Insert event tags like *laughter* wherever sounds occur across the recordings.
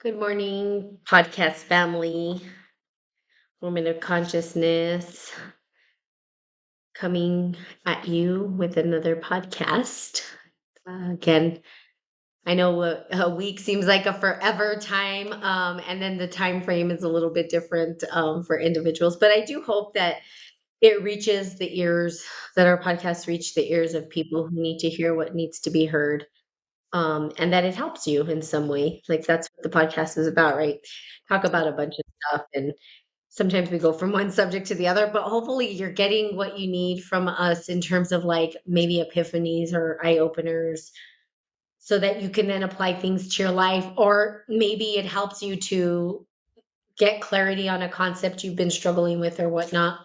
Good morning, podcast family, woman of consciousness, coming at you with another podcast. Uh, again, I know a, a week seems like a forever time, um, and then the time frame is a little bit different um, for individuals. But I do hope that it reaches the ears that our podcasts reach the ears of people who need to hear what needs to be heard um, and that it helps you in some way. Like that's what the podcast is about, right? Talk about a bunch of stuff, and sometimes we go from *laughs* one subject to the other, but hopefully you're getting what you need from us in terms of like maybe epiphanies or eye openers so that you can then apply things to your life, or maybe it helps you to get clarity on a concept you've been struggling with or whatnot.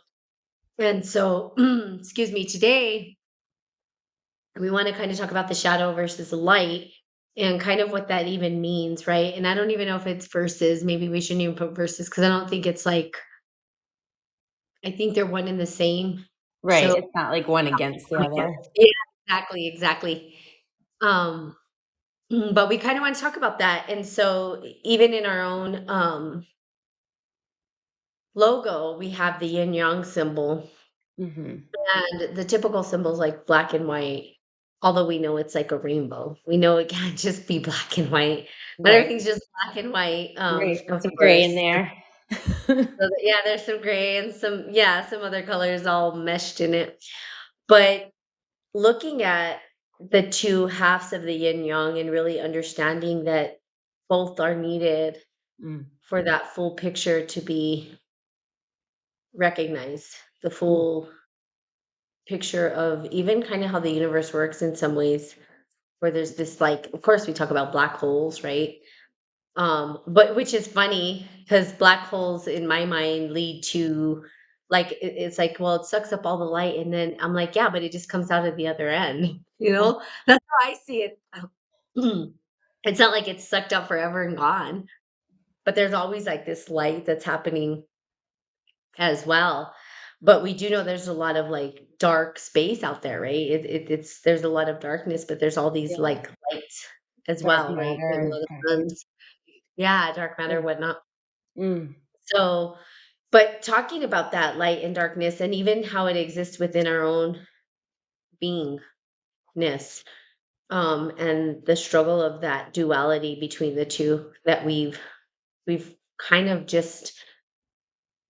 And so, *clears throat* excuse me, today we want to kind of talk about the shadow versus light and kind of what that even means, right? And I don't even know if it's versus. Maybe we shouldn't even put versus because I don't think it's like, I think they're one and the same. Right. So, it's not like one against the other. yeah, exactly, exactly. Um, mm, but we kind of want to talk about that. And so, even in our own um, logo, we have the yin yang symbol. hmm And the typical symbols like black and white, although we know it's like a rainbow. We know it can't *laughs* just be black and white. Not Right. everything's just black and white. Um, Right. Some gray in there. *laughs* So yeah, there's some gray and some yeah, some other colors all meshed in it. But looking at the two halves of the yin yang and really understanding that both are needed Mm. for that full picture to be recognized, the Mm. full picture of even kind of how the universe works in some ways where there's this like of course we talk about black holes right? Um but which is funny because black holes in my mind lead to like it- it's like well it sucks up all the light and then i'm like yeah but it just comes out at the other end *laughs* you know? *laughs* That's how i see it. *clears throat* It's not like it's sucked up forever and gone but there's always like this light that's happening as well. But we do know there's a lot of like dark space out there, right? It, it, it's there's a lot of darkness, but there's all these Yeah. like lights as Dark well, right? matter There's a and lot of dark- suns. Yeah, dark matter, Yeah. whatnot. Mm. So, but talking about that light and darkness, and even how it exists within our own beingness, um, and the struggle of that duality between the two that we've we've kind of just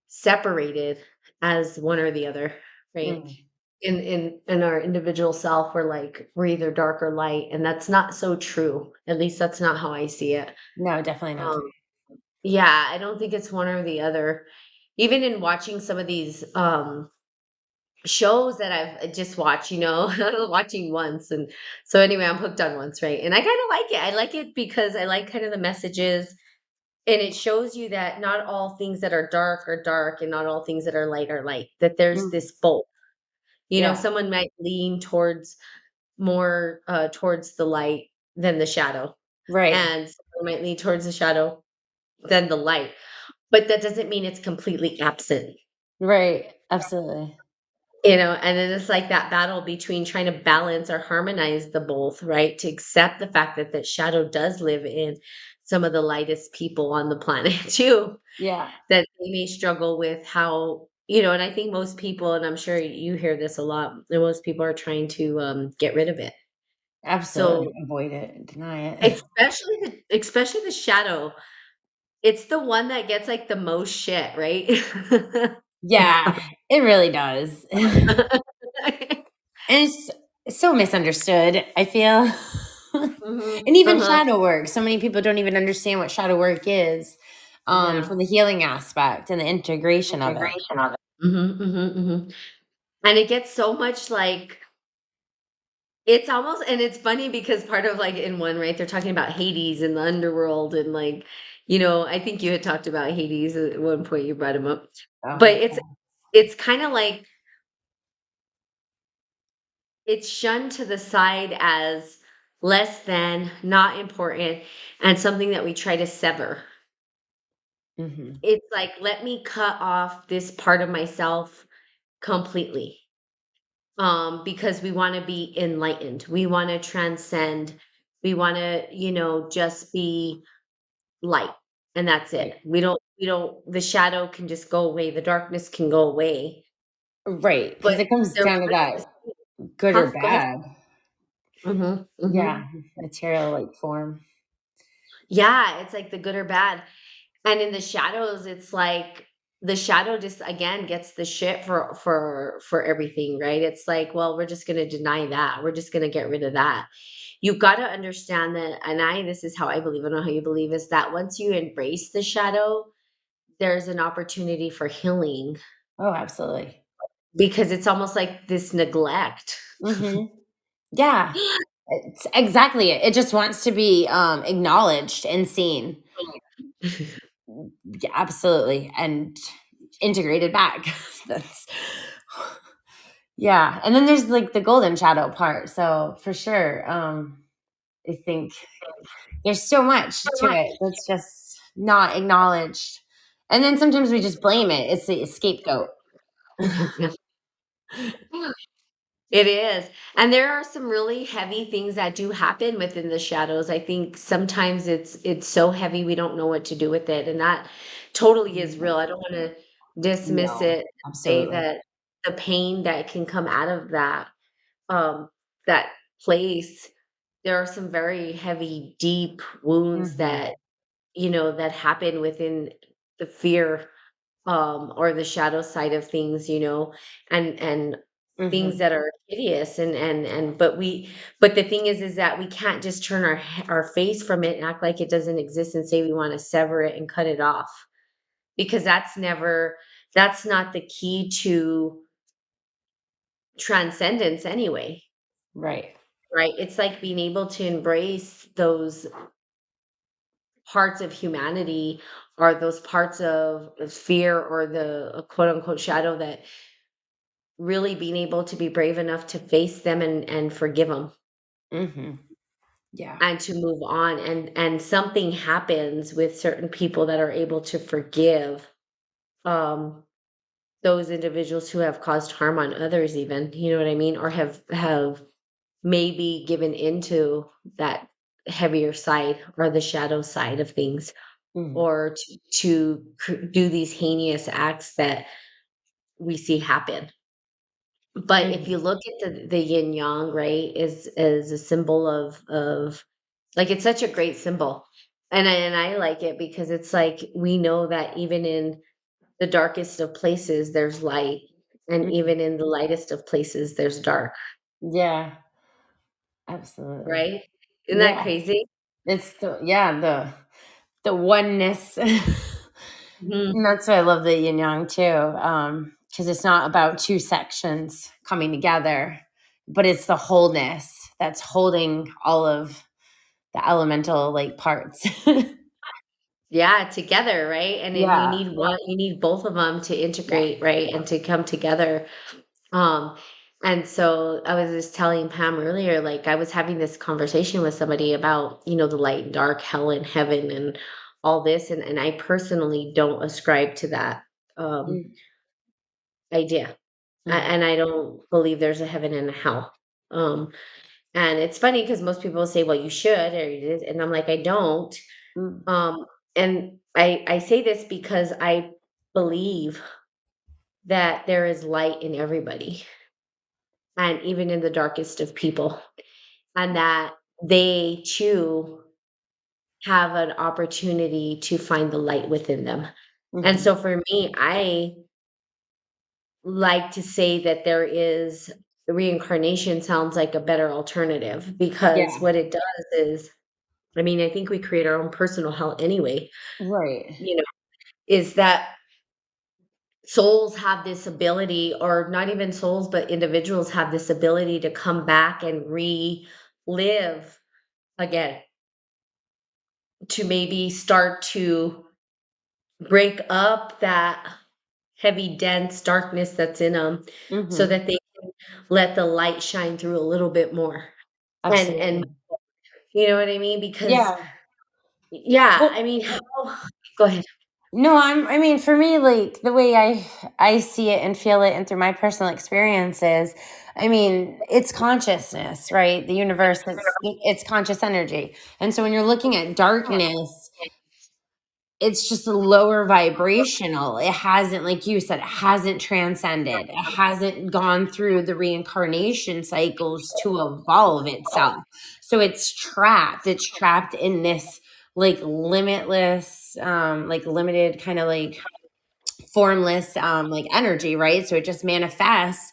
separated as one or the other, right? Mm. In in in our individual self, we're like we're either dark or light, and that's not so true. At least that's not how I see it. No, definitely not. Um, yeah, I don't think it's one or the other. Even in watching some of these um shows that I've just watched, you know, *laughs* watching once, and so anyway, I'm hooked on once, right? And I kind of like it. I like it because I like kind of the messages and it shows you that not all things that are dark are dark and not all things that are light are light that there's Mm. this both you know someone might lean towards more uh towards the light than the shadow right. and someone might lean towards the shadow than the light but that doesn't mean it's completely absent right. Absolutely. you know and then it's like that battle between trying to balance or harmonize the both right to accept the fact that that shadow does live in some of the lightest people on the planet *laughs* too Yeah. that they may struggle with how you know and i think most people and i'm sure you hear this a lot and most people are trying to um, get rid of it Absolutely. Avoid it. Deny it. *laughs* especially the especially the shadow it's the one that gets like the most shit right yeah. It really does. *laughs* and it's so misunderstood, I feel. Mhm, and even uh-huh. shadow work. So many people don't even understand what shadow work is um, Yeah. from the healing aspect and the integration, of it. Mhm, mhm, mhm. and it gets so much like it's almost and it's funny because part of like in one right they're talking about hades and the underworld and like you know i think you had talked about hades at one point you brought him up Oh, but it's it's kind of like it's shunned to the side as less than not important and something that we try to sever mhm. it's like let me cut off this part of myself completely um because we want to be enlightened we want to transcend we want to you know just be light and that's it. We don't we don't the shadow can just go away, the darkness can go away. Right. Because it comes down to that good or Huh? Go ahead. bad. Mhm, mhm. Yeah. Material like form. Yeah, it's like the good or bad. And in the shadows, it's like the shadow just again gets the shit for for for everything, right? It's like, well, we're just gonna deny that. We're just gonna get rid of that. You've got to understand that, and I this is how I believe, I don't know how you believe, is that once you embrace the shadow, there's an opportunity for healing Oh, absolutely. because it's almost like this neglect. *laughs* hmm Yeah. It's exactly it. It just wants to be um, acknowledged and seen. *laughs* Yeah, absolutely. And integrated back. *laughs* That's yeah. And then there's like the golden shadow part. So for sure. Um I think there's so much to it that's just not acknowledged. And then sometimes we just blame it. It's the scapegoat. *laughs* It is. And there are some really heavy things that do happen within the shadows. I think sometimes it's it's so heavy we don't know what to do with it. And that totally is real. I don't want to dismiss No, it, say absolutely. that the pain that can come out of that um that place, there are some very heavy, deep wounds hmm that, you know, that happen within the fear um or the shadow side of things, you know, and and things hmm that are hideous and and and but we but the thing is is that we can't just turn our he- our face from it and act like it doesn't exist and say we want to sever it and cut it off. Because that's never that's not the key to transcendence anyway. Right. right? It's like being able to embrace those parts of humanity or those parts of of fear or the uh, quote unquote shadow that really being able to be brave enough to face them and and forgive them hmm Yeah. and to move on and and something happens with certain people that are able to forgive um those individuals who have caused harm on others even you know what i mean? Or have have maybe given into that heavier side or the shadow side of things. Hmm or to, to do these heinous acts that we see happen but if hmm you look at the the yin yang right is is a symbol of of Like, it's such a great symbol, and I and I like it because it's like, we know that even in the darkest of places, there's light, and hmm even in the lightest of places, there's dark, Yeah. Absolutely. right? Isn't that Yeah. crazy? It's the yeah, the the oneness. *laughs* Mhm. And that's why I love the yin yang too. Um, because it's not about two sections coming together, but it's the wholeness that's holding all of the elemental like parts. *laughs* Yeah, together, right? And then you need one you need both of them to integrate, right, and to come together, um, and so I was just telling Pam earlier, like, I was having this conversation with somebody about, you know, the light and dark, hell and heaven, and all this, and and I personally don't ascribe to that, um, Mm, idea, a mm, and I don't believe there's a heaven and a hell, um, and it's funny because most people say, "Well, you should," or you did, and I'm like, "I don't," mm, um, and I I say this because I believe that there is light in everybody, and even in the darkest of people. and that they too have an opportunity to find the light within them. And mhm. so for me, I like to say that there is reincarnation sounds like a better alternative because Yeah. what it does is, I mean, I think we create our own personal hell anyway, Right. you know, is that souls have this ability, or not even souls, but individuals have this ability to come back and relive again to maybe start to break up that heavy, dense darkness that's in them so Mhm. that they can let the light shine through a little bit more. And and you know what I mean? Because Yeah. yeah, Well, I mean, how *sighs* go ahead. no, I'm I mean, for me, like the way I I see it and feel it and through my personal experiences, I mean, it's consciousness, right? The universe, it's it's conscious energy. And so when you're looking at darkness, it's just a lower vibrational. It hasn't, like you said, it hasn't transcended. It hasn't gone through the reincarnation cycles to evolve itself. So it's trapped. It's trapped in this like limitless, um, like limited kind of like formless um like energy, right? So it just manifests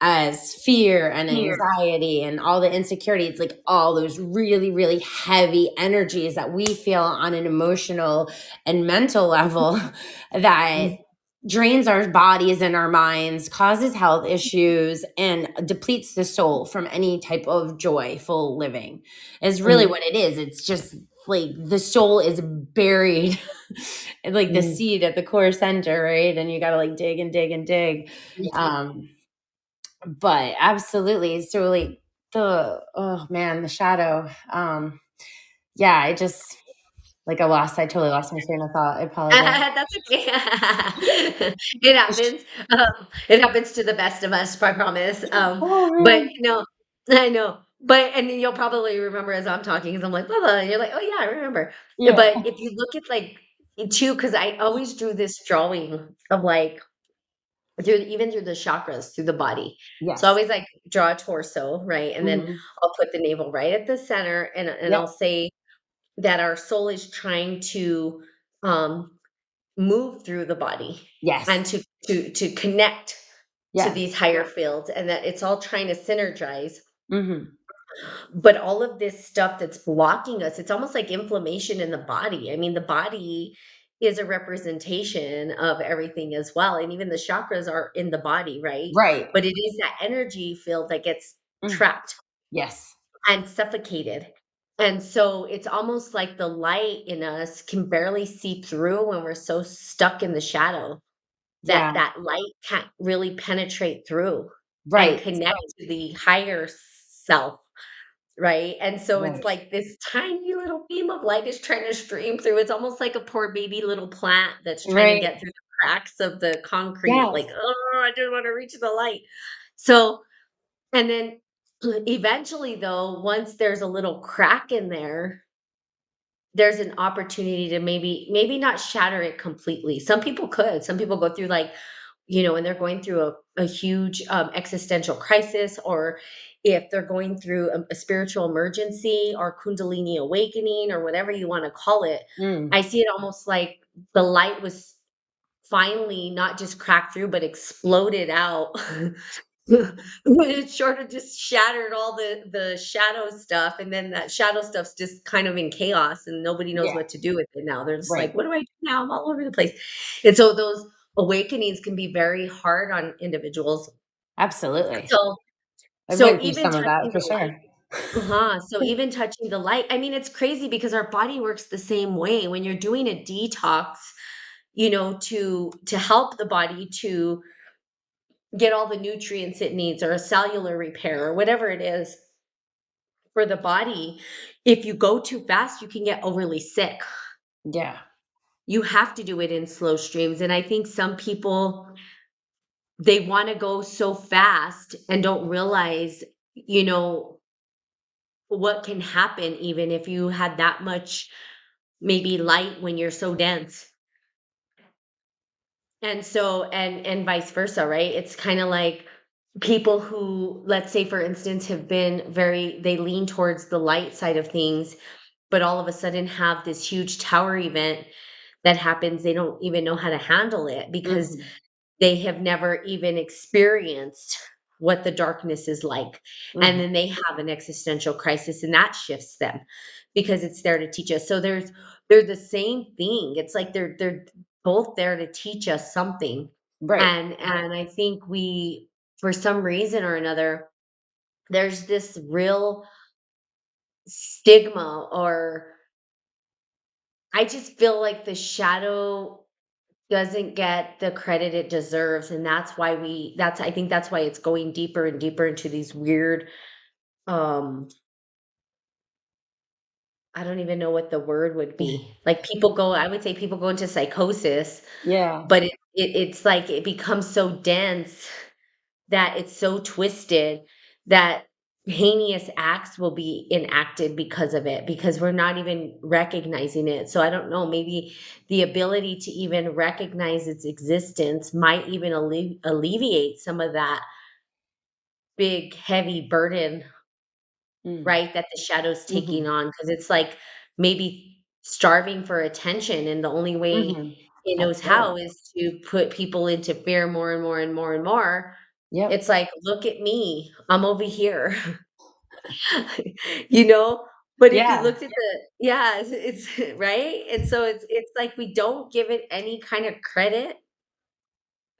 as fear and anxiety and all the insecurities, like all those really, really heavy energies that we feel on an emotional and mental *laughs* level *laughs* that mm-hmm. drains our bodies and our minds, causes health issues, and depletes the soul from any type of joyful living, is really mm. what it is. It's just like the soul is buried *laughs* like the mm. seed at the core center, right? And you got to like dig and dig and dig. Um, but absolutely so like the oh man the shadow um yeah i just like I lost, I totally lost my train of thought. I apologize. *laughs* That's okay. *laughs* it happens. Um, it happens to the best of us, I promise. Um, *laughs* oh, really? But you know, I know. But and you'll probably remember as I'm talking, because I'm like, blah, blah. And you're like, oh yeah, I remember. Yeah. But if you look at like too, because I always drew this drawing of like through even through the chakras through the body. Yes. So I always like draw a torso, right? And mm-hmm. then I'll put the navel right at the center and, and yep. I'll say that our soul is trying to um move through the body. Yes. And to to to connect yes. to these higher fields and that it's all trying to synergize. Mm-hmm. But all of this stuff that's blocking us, it's almost like inflammation in the body. I mean, the body is a representation of everything as well. And even the chakras are in the body, right? Right. But it is that energy field that gets mm. trapped. Yes. And suffocated. And so it's almost like the light in us can barely see through when we're so stuck in the shadow that yeah. that light can't really penetrate through right and connect to the higher self right? And so right. it's like this tiny little beam of light is trying to stream through. It's almost like a poor baby little plant that's trying right. to get through the cracks of the concrete. Yes. Like, oh, I just want to reach the light. So, and then eventually, though, once there's a little crack in there, there's an opportunity to maybe maybe not shatter it completely. Some people could. Some people go through like you know, when they're going through a, a huge um, existential crisis or if they're going through a, a, spiritual emergency or kundalini awakening or whatever you want to call it mm. i see it almost like the light was finally not just cracked through but exploded out *laughs* it sort of just shattered all the the shadow stuff and then that shadow stuff's just kind of in chaos and nobody knows yeah. what to do with it now they're just right. like what do i do now i'm all over the place and so those awakenings can be very hard on individuals absolutely so I so even some of that for sure. uh-huh. So even touching the light, I mean, it's crazy because our body works the same way. When you're doing a detox, you know, to to help the body to get all the nutrients it needs or a cellular repair or whatever it is for the body, if you go too fast, you can get overly sick. Yeah. You have to do it in slow streams. And I think some people they want to go so fast and don't realize, you know, what can happen even if you had that much maybe light when you're so dense. And so and and vice versa, right? It's kind of like people who let's say for instance have been very they lean towards the light side of things but all of a sudden have this huge tower event that happens they don't even know how to handle it because mm-hmm they have never even experienced what the darkness is like. Mm-hmm. and then they have an existential crisis and that shifts them because it's there to teach us. So there's they're the same thing. It's like they're they're both there to teach us something. Right. And and i think we for some reason or another there's this real stigma or i just feel like the shadow doesn't get the credit it deserves and that's why we that's I think that's why it's going deeper and deeper into these weird um I don't even know what the word would be. Like people go I would say people go into psychosis. Yeah. But it, it it's like it becomes so dense that it's so twisted that heinous acts will be enacted because of it because we're not even recognizing it so i don't know maybe the ability to even recognize its existence might even alle- alleviate some of that big heavy burden Mm. right that the shadow's taking Mhm. on because it's like maybe starving for attention and the only way Mhm. it knows how is to put people into fear more and more and more and more Yep. it's like look at me i'm over here. *laughs* You know? But if you looked at the yeah it's, it's *laughs* right? And so it's it's like we don't give it any kind of credit.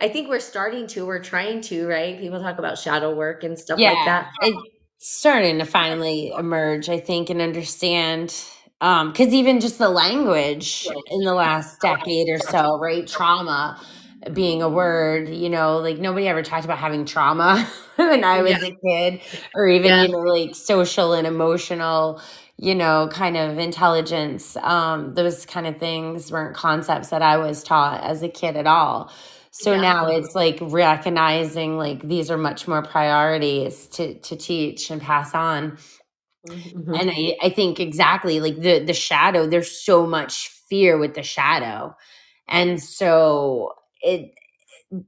I think we're starting to we're trying to right? People talk about shadow work and stuff like that. it's starting to finally emerge, I think, and understand. Um, because even just the language in the last decade or so, right? Trauma being a word, you know, like nobody ever talked about having trauma *laughs* when I yeah was a kid, or even, yeah you know, like social and emotional, you know, kind of intelligence. Um, those kind of things weren't concepts that I was taught as a kid at all. So yeah now it's like recognizing like these are much more priorities to to teach and pass on. hmm And I, I think exactly like the the shadow, there's so much fear with the shadow. And so it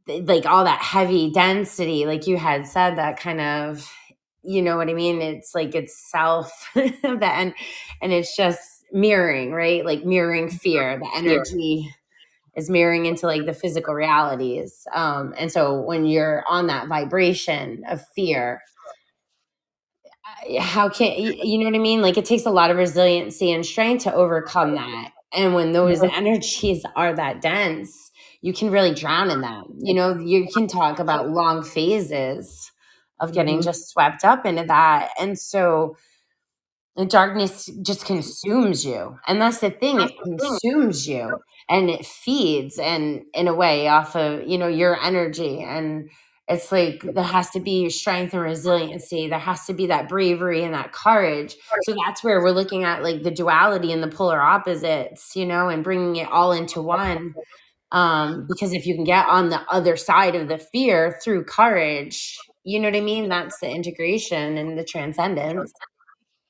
like all that heavy density, like you had said, that kind of you know what I mean? It's like it's self *laughs* that and and it's just mirroring, right? Like mirroring fear, the yeah energy is mirroring into like the physical realities. Um, and so when you're on that vibration of fear, how can you know what I mean? Like it takes a lot of resiliency and strength to overcome that. And when those energies are that dense, you can really drown in them. You know, you can talk about long phases of getting hmm just swept up into that. And so the darkness just consumes you. And that's the thing, it consumes you and it feeds and in a way off of, you know, your energy. And it's like there has to be strength and resiliency. There has to be that bravery and that courage. So that's where we're looking at like the duality and the polar opposites, you know, and bringing it all into one. Um, because if you can get on the other side of the fear through courage, you know what I mean? That's the integration and the transcendence.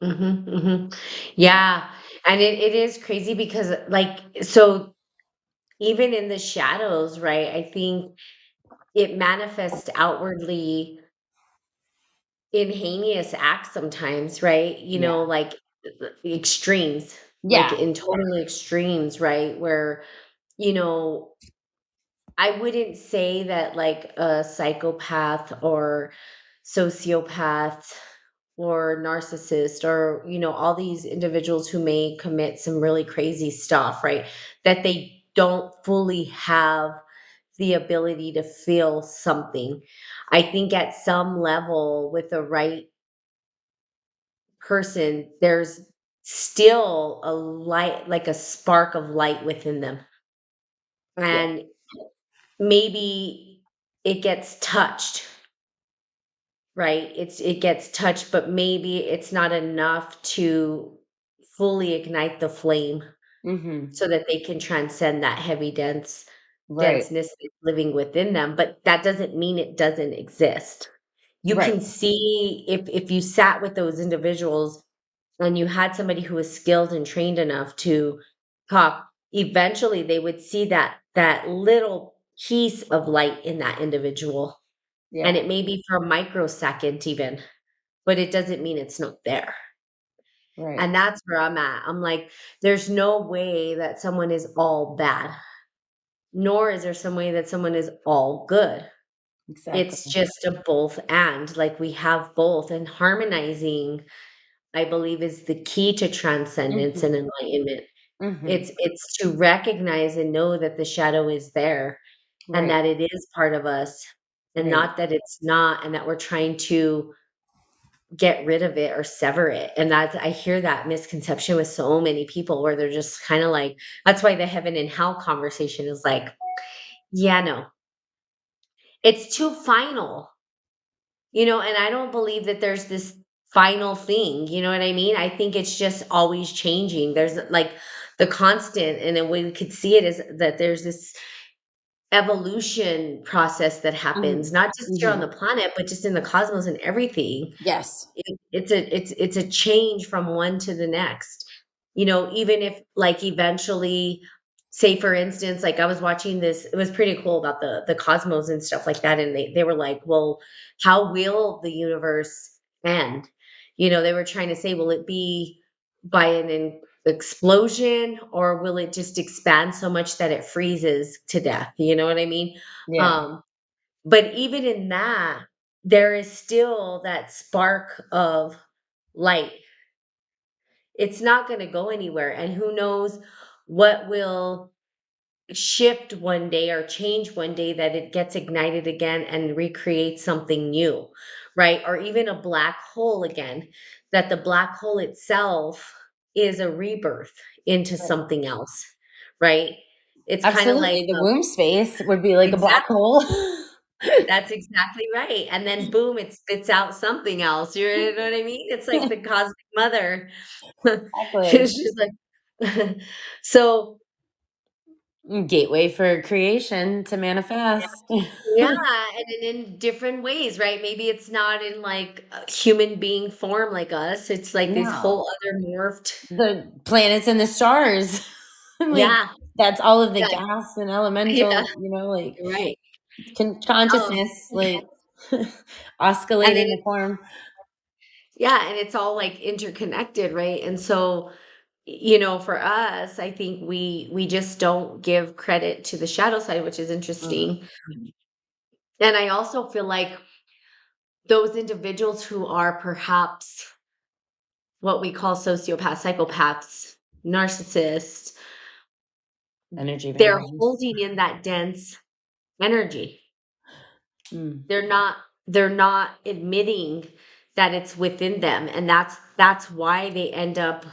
hmm hmm yeah and it, it is crazy because like so even in the shadows right i think it manifests outwardly in heinous acts sometimes, right? You Yeah. know, like extremes, like Yeah. in total extremes, right? Where, you know, I wouldn't say that like a psychopath or sociopath or narcissist or, you know, all these individuals who may commit some really crazy stuff, right? That they don't fully have the ability to feel something. I think at some level with the right person, there's still a light, like a spark of light within them. Yeah. And maybe it gets touched, right? It's it gets touched, but maybe it's not enough to fully ignite the flame Mhm. so that they can transcend that heavy dense Right. denseness living within them. But that doesn't mean it doesn't exist. You Right. can see if if you sat with those individuals and you had somebody who was skilled and trained enough to talk, eventually they would see that that little piece of light in that individual. And it may be for a microsecond even, but it doesn't mean it's not there. Right. And that's where I'm at. I'm like, there's no way that someone is all bad, nor is there some way that someone is all good. Exactly. It's just a both and, like we have both, and harmonizing I believe is the key to transcendence and Mhm. enlightenment. Mhm. It's it's to recognize and know that the shadow is there and Right. that it is part of us and Right. not that it's not and that we're trying to get rid of it or sever it. And that's I hear that misconception with so many people where they're just kind of like that's why the heaven and hell conversation is like, yeah, no. It's too final. You know, and I don't believe that there's this final thing, you know what I mean? I think it's just always changing. There's like the constant, and then we could see it as that there's this evolution process that happens, not just here on Mhm. the planet, but just in the cosmos and everything. Yes. It it's a it's it's a change from one to the next. You know, even if, like, eventually say, for instance, like, I was watching this it was pretty cool about the the cosmos and stuff like that, and they they were like, "Well, how will the universe end?" You know, they were trying to say, "Will it be by an explosion, or will it just expand so much that it freezes to death?" You know what I mean? Yeah. Um, but even in that, there is still that spark of light. It's not gonna go anywhere, and who knows what will shift one day or change one day that it gets ignited again and recreates something new, right? Or even a black hole again, that the black hole itself is a rebirth into Right. something else, right? It's kinda like the a womb space would be like a black hole. That's exactly right, and then *laughs* boom, it spits out something else, you know what I mean? It's like *laughs* the cosmic mother. *laughs* Exactly. Just like so gateway for creation to manifest. *laughs* Yeah, and in in different ways, right? Maybe it's not in, like, a human being form like us, it's like this No. whole other morphed The planets and the stars. *laughs* Like, Yeah. that's all of the Yeah. gas and *laughs* Yeah. elemental, you know, like, right. con Um consciousness, like, And then oscillating form. Yeah, and it's all, like, interconnected, right? And so, you know, for us, I think we we just don't give credit to the shadow side, which is interesting. And I also feel like those individuals who are perhaps what we call sociopaths, psychopaths, narcissists Energy they're vampires. holding in that dense energy. Mm. They're not they're not admitting that it's within them, and that's that's why they end up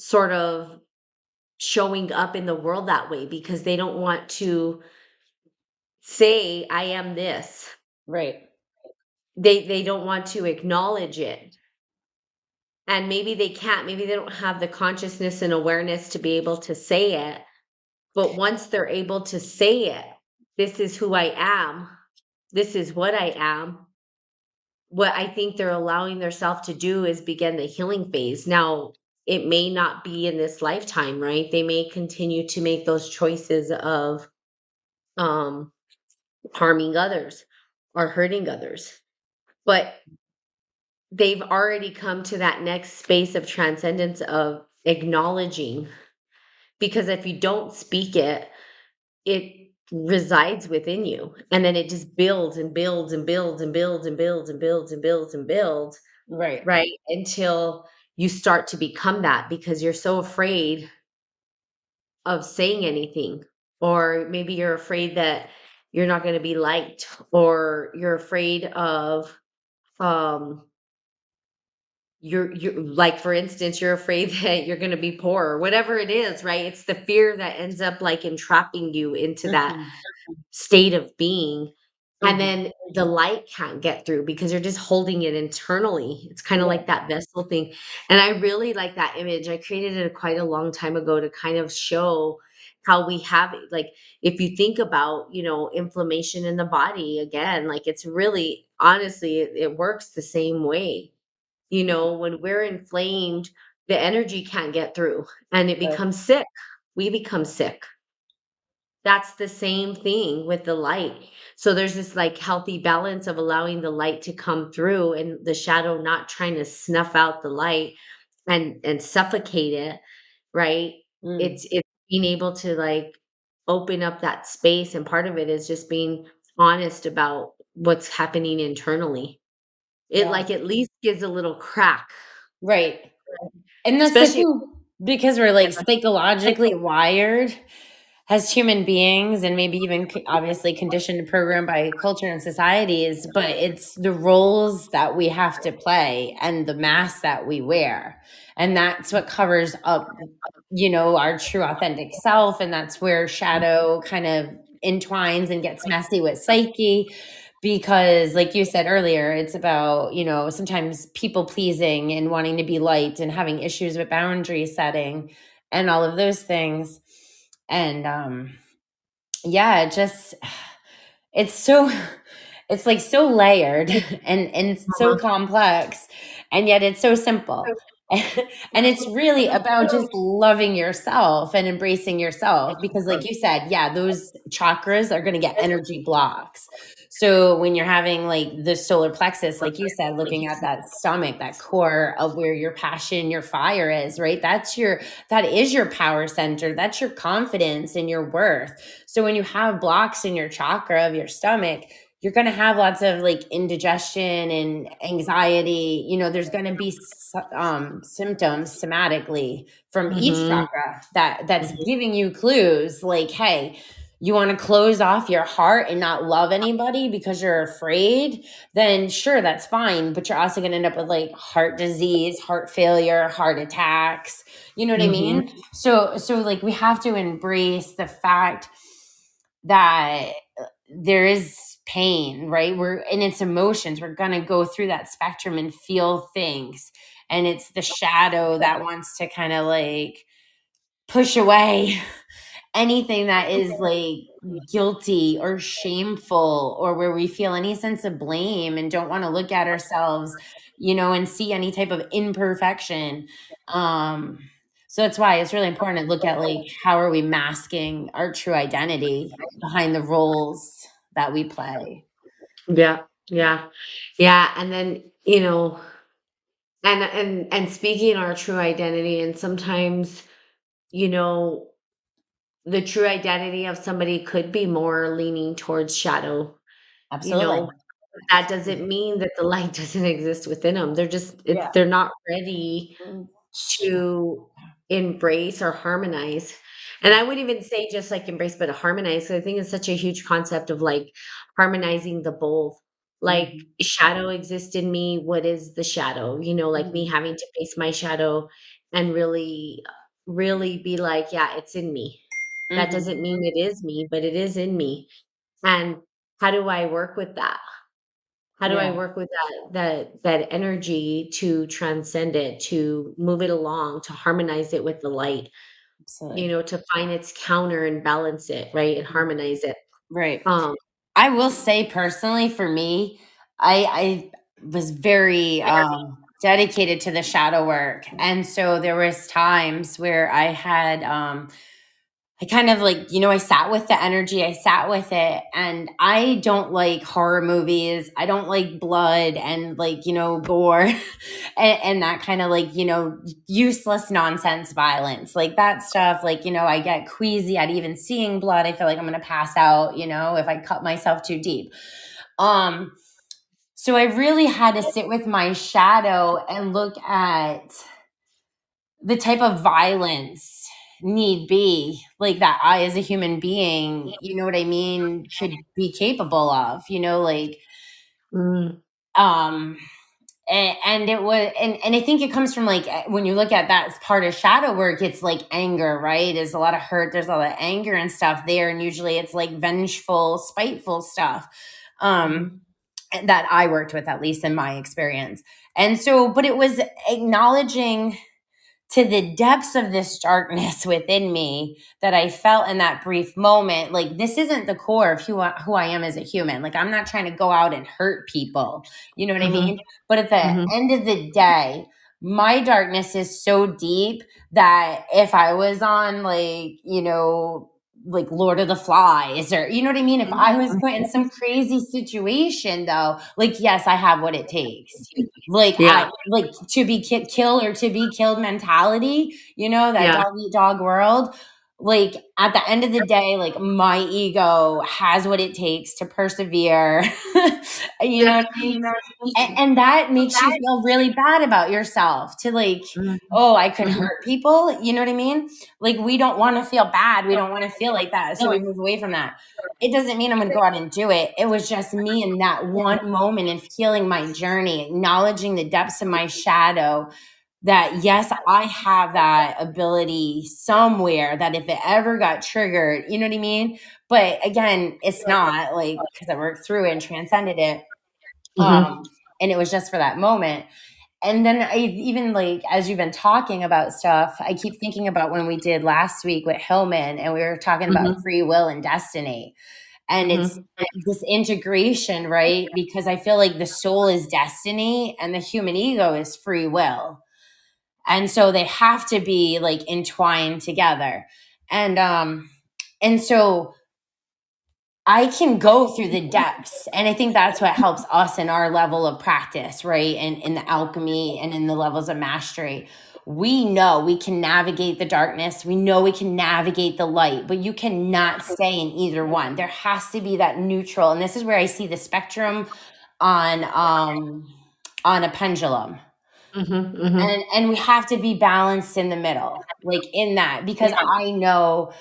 sort of showing up in the world that way because they don't want to say, "I am this." Right. They they don't want to acknowledge it. And maybe they can't, maybe they don't have the consciousness and awareness to be able to say it, but once they're able to say it, "This is who I am. This is what I am." What I think they're allowing their self to do is begin the healing phase. Now, it may not be in this lifetime, right? They may continue to make those choices of, um, harming others or hurting others, but they've already come to that next space of transcendence of acknowledging, because if you don't speak it, it resides within you, and then it just builds and builds and builds and builds and builds and builds and builds and builds, Right. right? Until you start to become that because you're so afraid of saying anything, or maybe you're afraid that you're not gonna be liked, or you're afraid of, um you're you're like, for instance, you're afraid *laughs* that you're gonna be poor or whatever it is, right? It's the fear that ends up, like, entrapping you into that Mhm. state of being, and Mhm. then the light can't get through because you're just holding it internally. It's kinda like that vessel thing, and I really like that image. I created it quite a long time ago to kind of show how we have it like, if you think about, you know, inflammation in the body, again, like, it's really honestly, it it works the same way. You know, when we're inflamed, the energy can't get through, and it Right. becomes sick. We become sick. That's the same thing with the light. So there's this, like, healthy balance of allowing the light to come through and the shadow not trying to snuff out the light and and suffocate it, right? Mm. It's it's being able to, like, open up that space, and part of it is just being honest about what's happening internally. It, Yeah. like, at least gives a little crack. Right. And that's Especially because we're, like, psychologically wired as human beings and maybe even obviously conditioned and programmed by culture and societies, but it's the roles that we have to play and the mask that we wear, and that's what covers up, you know, our true authentic self, and that's where shadow kind of entwines and gets messy with psyche because, like you said earlier, it's about, you know, sometimes people pleasing and wanting to be liked and having issues with boundary setting and all of those things, and, um yeah, just *sighs* it's so *sighs* it's like so layered *laughs* and and so Uh-huh. complex and yet it's so simple. *laughs* And it's really about just loving yourself and embracing yourself because like you said yeah those chakras are going to get energy blocks so when you're having like the solar plexus like you said looking at that stomach that core of where your passion your fire is right that's your that is your power center that's your confidence and your worth so when you have blocks in your chakra of your stomach you're going to have lots of like indigestion and anxiety you know there's going to be um, symptoms somatically from each Mhm. chakra that that's Mhm. giving you clues like hey you want to close off your heart and not love anybody because you're afraid then sure that's fine but you're also going to end up with like heart disease heart failure heart attacks you know what i mean? So so like we have to embrace the fact that uh, there is pain right? We're in it's emotions. We're going to go through that spectrum and feel things and it's the shadow that wants to kind of like push away *laughs* anything that is like guilty or shameful or where we feel any sense of blame and don't want to look at ourselves you know and see any type of imperfection um so that's why it's really important to look at like how are we masking our true identity behind the roles that we play. Yeah, yeah, yeah, and then, you know and and and speaking our true identity, and sometimes, you know, the true identity of somebody could be more leaning towards shadow, you absolutely know? That doesn't mean that the light *laughs* doesn't exist within them. They're just it's yeah they're not ready Mm, to embrace or harmonize. And I wouldn't even say just like embrace, but harmonize. I think it's such a huge concept of like harmonizing the both. Like Mhm, shadow exists in me. What is the shadow? You know, like me mhm, having to face my shadow and really, really be like, yeah, it's in me. That mhm. doesn't mean it is me, but it is in me. And how do I work with that? How do I work with that that that energy to transcend it, to move it along, to harmonize it with the light, you know, to find its counter and balance it, right, and Mm, harmonize it. right Um I will say personally for me, I I was very um dedicated to the shadow work. And so there was times where I had um I kind of like, you know, I sat with the energy, I sat with it, and I don't like horror movies. I don't like blood and like, you know, gore *laughs* and, and that kind of like, you know, useless nonsense violence. Like that stuff, like, you know, I get queasy at even seeing blood. I feel like I'm going to pass out, you know, if I cut myself too deep. Um, so I really had to sit with my shadow and look at the type of violence need be like that I as a human being, you know what I mean, should be capable of, you know, like Mm, um and, and it was and, and i think it comes from like eh, when you look at that as part of shadow work it's like anger right? There's a lot of hurt there's a lot of anger and stuff there and usually it's like vengeful spiteful stuff um mhm, that i worked with at least in my experience. And so but it was acknowledging to the depths of this darkness *laughs* within me that I felt in that brief moment, like this isn't the core of who I, who I am as a human. Like I'm not trying to go out and hurt people. You know what I mhm, mean? But at the mhm, end of the day, my darkness is so deep that if I was on like, you know, like Lord of the Flies or you know what I mean? If I was mm-hmm. put in some crazy situation though, like yes, I have what it takes like I yeah, like to be ki- kill or to be killed mentality, you know, that yeah, dog eat dog world. Like at the end of the day, like my ego has what it takes to persevere. *laughs* you know what I mean? And, and that makes you feel really bad about yourself to like, mhm, oh, I could mhm, hurt people. You know what I mean? Like we don't want to feel bad. We don't want to feel like that. So we move away from that. It doesn't mean I'm going to go out and do it. It was just me in that one moment and feeling my journey, acknowledging the depths of my shadow. That yes, I have that ability somewhere that if it ever got triggered, you know what I mean? But again, it's not like because I worked through it and transcended it mhm, um, and it was just for that moment. and then I even like as you've been talking about stuff, I keep thinking about when we did last week with Hillman and we were talking about Mhm. free will and destiny. And it's this integration, right? Because I feel like the soul is destiny and the human ego is free will. And so they have to be like entwined together. And um and so I can go through the depths. And I think that's what helps us in our level of practice, right? And in the alchemy and in the levels of mastery. We know we can navigate the darkness. We know we can navigate the light, but you cannot stay in either one. There has to be that neutral. And this is where I see the spectrum on um on a pendulum. Mhm, mhm. And and we have to be balanced in the middle, like in that, because I know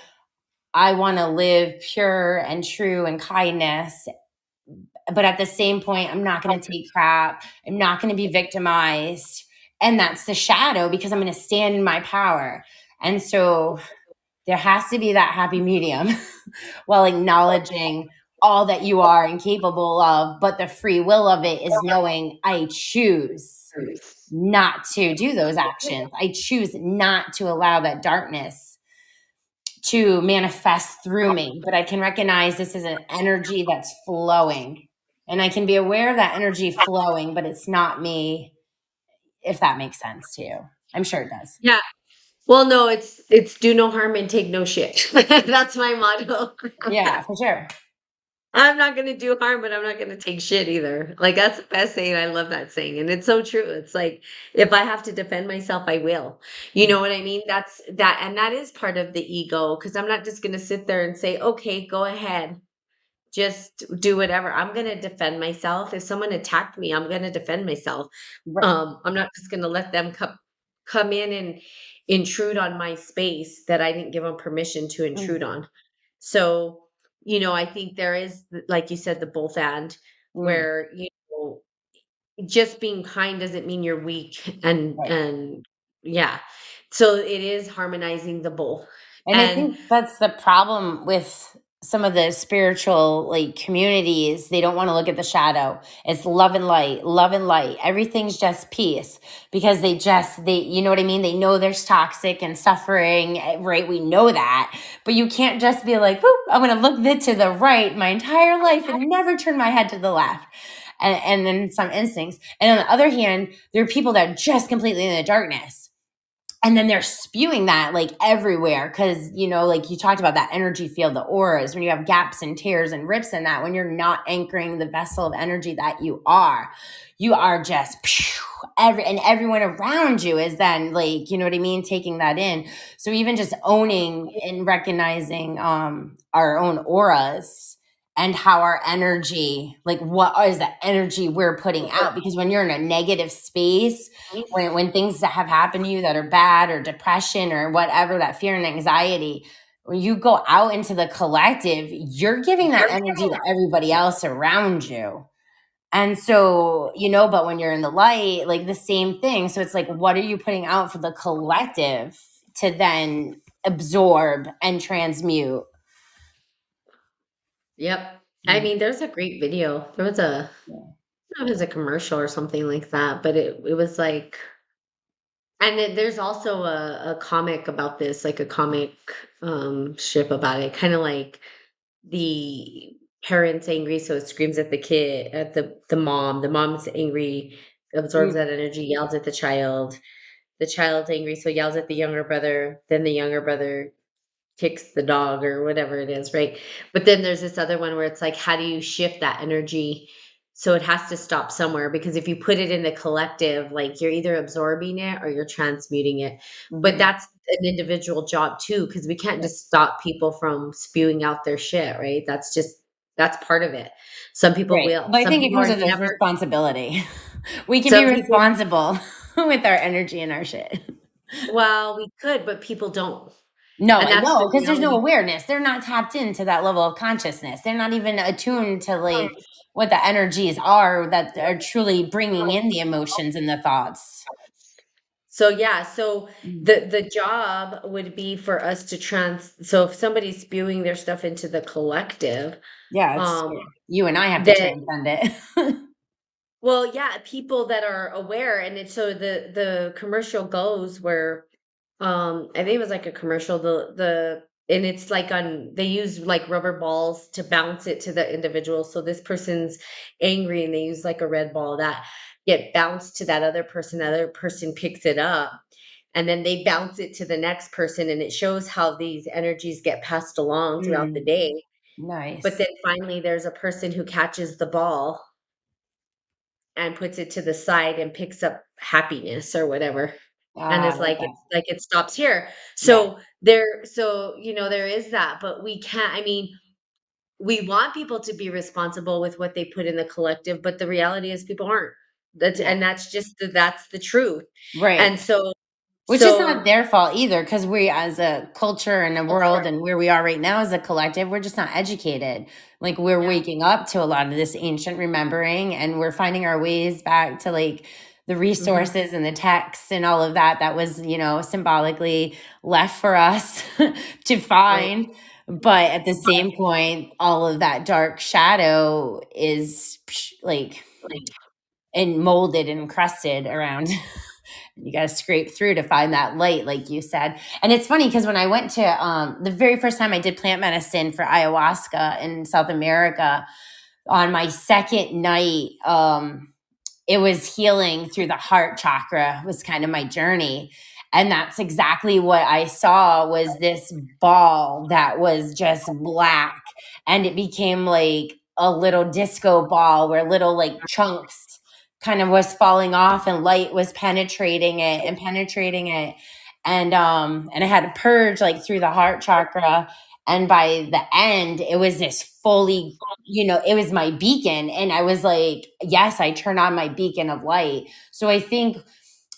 I want to live pure and true and kindness. But at the same point, I'm not going to take crap. I'm not going to be victimized. And that's the shadow because I'm going to stand in my power. And so there has to be that happy medium *laughs* while acknowledging all that you are and capable of. But the free will of it is knowing I choose not to do those actions. I choose not to allow that darkness to manifest through me, but I can recognize this is an energy that's flowing. And I can be aware of that energy flowing, but it's not me, if that makes sense to you. I'm sure it does. Yeah. Well, no, it's it's do no harm and take no shit. *laughs* That's my motto. Yeah, for sure. I'm not gonna do harm, but I'm not gonna take shit either. Like that's the best saying. I love that saying, and it's so true. It's like if I have to defend myself, I will. You know what I mean? That's that, and that is part of the ego. Because I'm not just gonna sit there and say, "Okay, go ahead, just do whatever." I'm gonna defend myself. If someone attacked me, I'm gonna defend myself. Right. Um, I'm not just gonna let them come come in and intrude on my space that I didn't give them permission to intrude on. So you know, I think there is, like you said, the both and Mm. where you know, just being kind doesn't mean you're weak, *laughs* and Right. and yeah, so it is harmonizing the both. And I think that's the problem with some of the spiritual like communities. They don't want to look at the shadow. It's love and light, love and light. Everything's just peace because they just they you know what I mean? They know there's toxic and suffering, eh, right? We know that. But you can't just be like, Whoop, I'm gonna look th- to the right my entire life and never turn my head to the left. And, and then some instincts. And on the other hand, there are people that are just completely in the darkness and then they're spewing that like everywhere because you know like you talked about that energy field the auras when you have gaps and tears and rips in that when you're not anchoring the vessel of energy that you are you are just every and everyone around you is then like you know what i mean taking that in. So even just owning and recognizing um our own auras and how our energy like what is the energy we're putting out because when you're in a negative space when, when things that have happened to you that are bad or depression or whatever that fear and anxiety when you go out into the collective you're giving that energy to everybody else around you. And so you know but when you're in the light like the same thing. So it's like what are you putting out for the collective to then absorb and transmute? Yep, I Mm. mean, there's a great video. There was a don't know if it was a commercial or something like that, but it it was like, and then there's also a, a comic about this, like a comic um strip about it, kind of like the parents angry, so it screams at the kid, at the the mom. The mom's angry, absorbs Mm. that energy, yells at the child. The child's angry, so yells at the younger brother. Then the younger brother kicks the dog or whatever it is, right? But then there's this other one where it's like, how do you shift that energy? So it has to stop somewhere because if you put it in the collective, like you're either absorbing it or you're transmuting it. But Mhm. that's an individual job too, because we can't just stop people from spewing out their shit, right? That's just that's part of it. Some people Right. will. But I think it people comes with a never. responsibility. *laughs* we can be people, responsible *laughs* with our energy and our shit. well, we could, but people don't. No, know because there's no awareness. They're not tapped into that level of consciousness. They're not even attuned to like what the energies are that are truly bringing in the emotions and the thoughts. So yeah, so Mm. the the job would be for us to trans so if somebody's spewing their stuff into the collective, Yeah, it's um you and I have to then transcend it. *laughs* Well, yeah, people that are aware, and it's so the the commercial goes where, um, I think it was like a commercial, the the and it's like on they use like rubber balls to bounce it to the individual. So this person's angry and they use like a red ball that get bounced to that other person. That other person picks it up and then they bounce it to the next person and it shows how these energies get passed along throughout the Mm, day. But then finally there's a person who catches the ball and puts it to the side and picks up happiness or whatever, and Ah, it's like like it's like it stops here. Yeah. So there so, you know, there is that, but we can't I mean, we want people to be responsible with what they put in the collective, but the reality is people aren't. That's Yeah. and that's just the that's the truth. Right. And so Which is not their fault either, because we as a culture and a world and where we are right now as a collective, we're just not educated. Like we're Yeah. waking up to a lot of this ancient remembering and we're finding our ways back to like the resources and the texts and all of that that was, you know, symbolically left for us *laughs* to Right. find. But at the same point, all of that dark shadow is psh, like and molded and crusted around. *laughs* you got to scrape through to find that light, like you said. And it's funny because when I went to um, the very first time I did plant medicine for ayahuasca in South America, on my second night, um, it was healing through the heart chakra was kind of my journey. And that's exactly what i saw was this ball that was just black. And it became like a little disco ball where little like chunks kind of was falling off and light was penetrating it and penetrating it. And um and i had to purge like through the heart chakra. And by the end it was this fully you know, it was my beacon. And I was like, yes, I turn on my beacon of light. So I think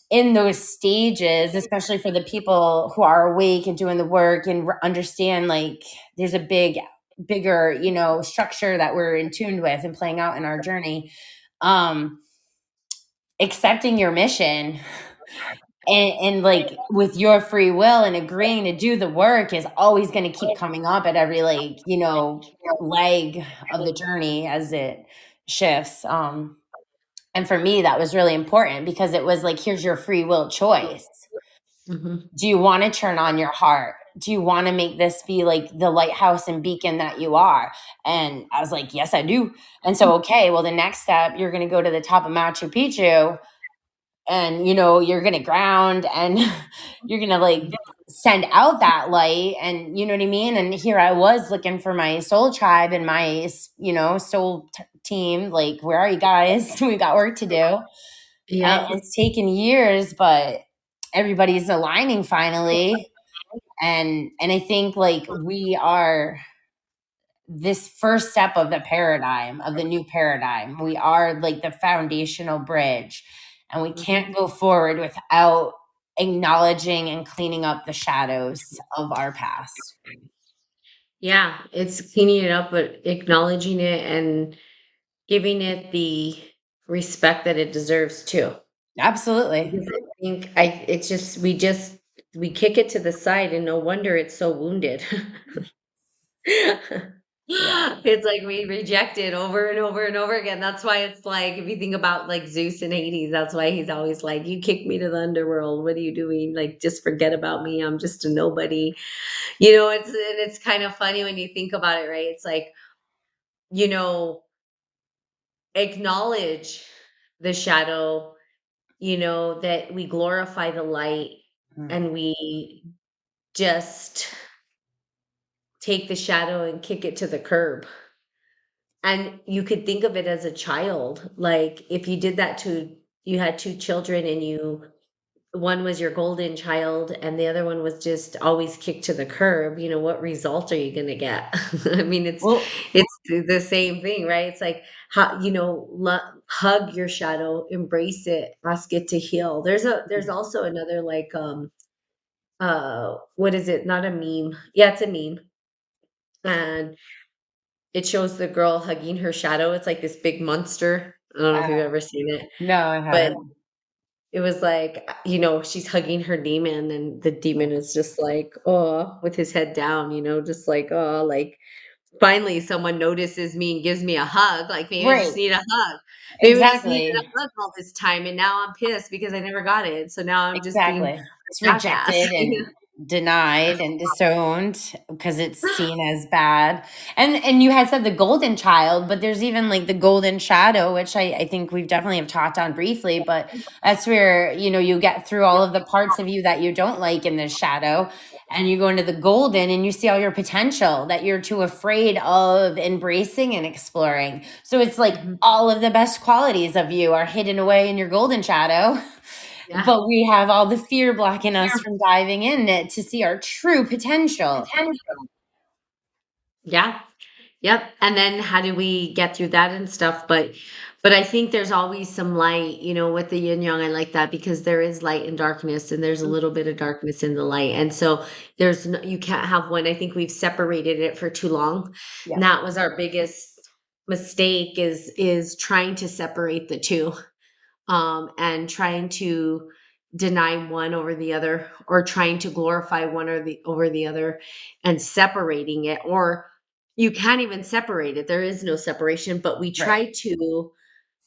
in those stages, especially for the people who are awake and doing the work and understand like there's a big, bigger, you know, structure that we're in tuned with and playing out in our journey. Um, accepting your mission and, and like with your free will and agreeing to do the work is always going to keep coming up at every like you know leg of the journey as it shifts um and for me that was really important because it was like here's your free will choice. Mhm. do you want to turn on your heart? Do you want to make this be like the lighthouse and beacon that you are? And i was like yes i do. And so okay well the next step you're going to go to the top of machu picchu and you know you're gonna ground and *laughs* you're gonna like mm-hmm. send out that light and you know what i mean? And here i was looking for my soul tribe and my you know soul t- team like where are you guys? *laughs* We got work to do. And it's taken years but everybody's aligning finally. And and i think like we are this first step of the paradigm of the new paradigm. We are like the foundational bridge and we Mhm. can't go forward without acknowledging and cleaning up the shadows of our past Yeah, it's cleaning it up, but acknowledging it and giving it the respect that it deserves too. absolutely Because I think I it's just we just we kick it to the side and no wonder it's so wounded. *laughs* *laughs* It's like we reject it over and over and over again. That's why it's like if you think about like Zeus and Hades, that's why he's always like, "You kicked me to the underworld. What are you doing? Like, just forget about me. I'm just a nobody." You know, it's and it's kind of funny when you think about it, right? It's like, you know, acknowledge the shadow, you know, that we glorify the light Mm. and we just take the shadow and kick it to the curb. And you could think of it as a child. Like if you did that to you had 2 children and you one was your golden child and the other one was just always kicked to the curb, you know, what result are you gonna get? *laughs* I mean, it's well it's the the same thing, right? It's like how you know, lo hug your shadow, embrace it, ask it to heal. There's a there's also another like, um, uh, what is it? Not a meme. Yeah, it's a meme, and it shows the girl hugging her shadow. It's like this big monster. I don't know if uh, you've ever seen it, no i but haven't It was like, you know, she's hugging her demon, and the demon is just like, "Oh," with his head down, you know, just like, "Oh," like finally someone notices me and gives me a hug, like, maybe I just need a hug. Maybe I just needed a hug all this time, and now I'm pissed because I never got it, so now I'm just being Exactly. It's rejected *laughs* and denied and *laughs* disowned because it's seen as bad. And and you had said the golden child, but there's even like the golden shadow, which I, I think we've definitely have talked on briefly, but that's where, you know, you get through all of the parts of you that you don't like in this shadow and you go into the golden and you see all your potential that you're too afraid of embracing and exploring. So it's like Mhm. all of the best qualities of you are hidden away in your golden shadow. *laughs* Yeah. But we have all the fear blocking us from diving in it to see our true potential. Yeah. Yep. And then how do we get through that and stuff? But but I think there's always some light, you know, with the yin yang. I like that because there is light and darkness, and there's a mm-hmm. little bit of darkness in the light. And so there's no, you can't have one. I think we've separated it for too long. Yeah. And that was our biggest mistake is is trying to separate the two. Um and trying to deny one over the other or trying to glorify one or the over the other and separating it or you can't even separate it. There is no separation, but we Right. try to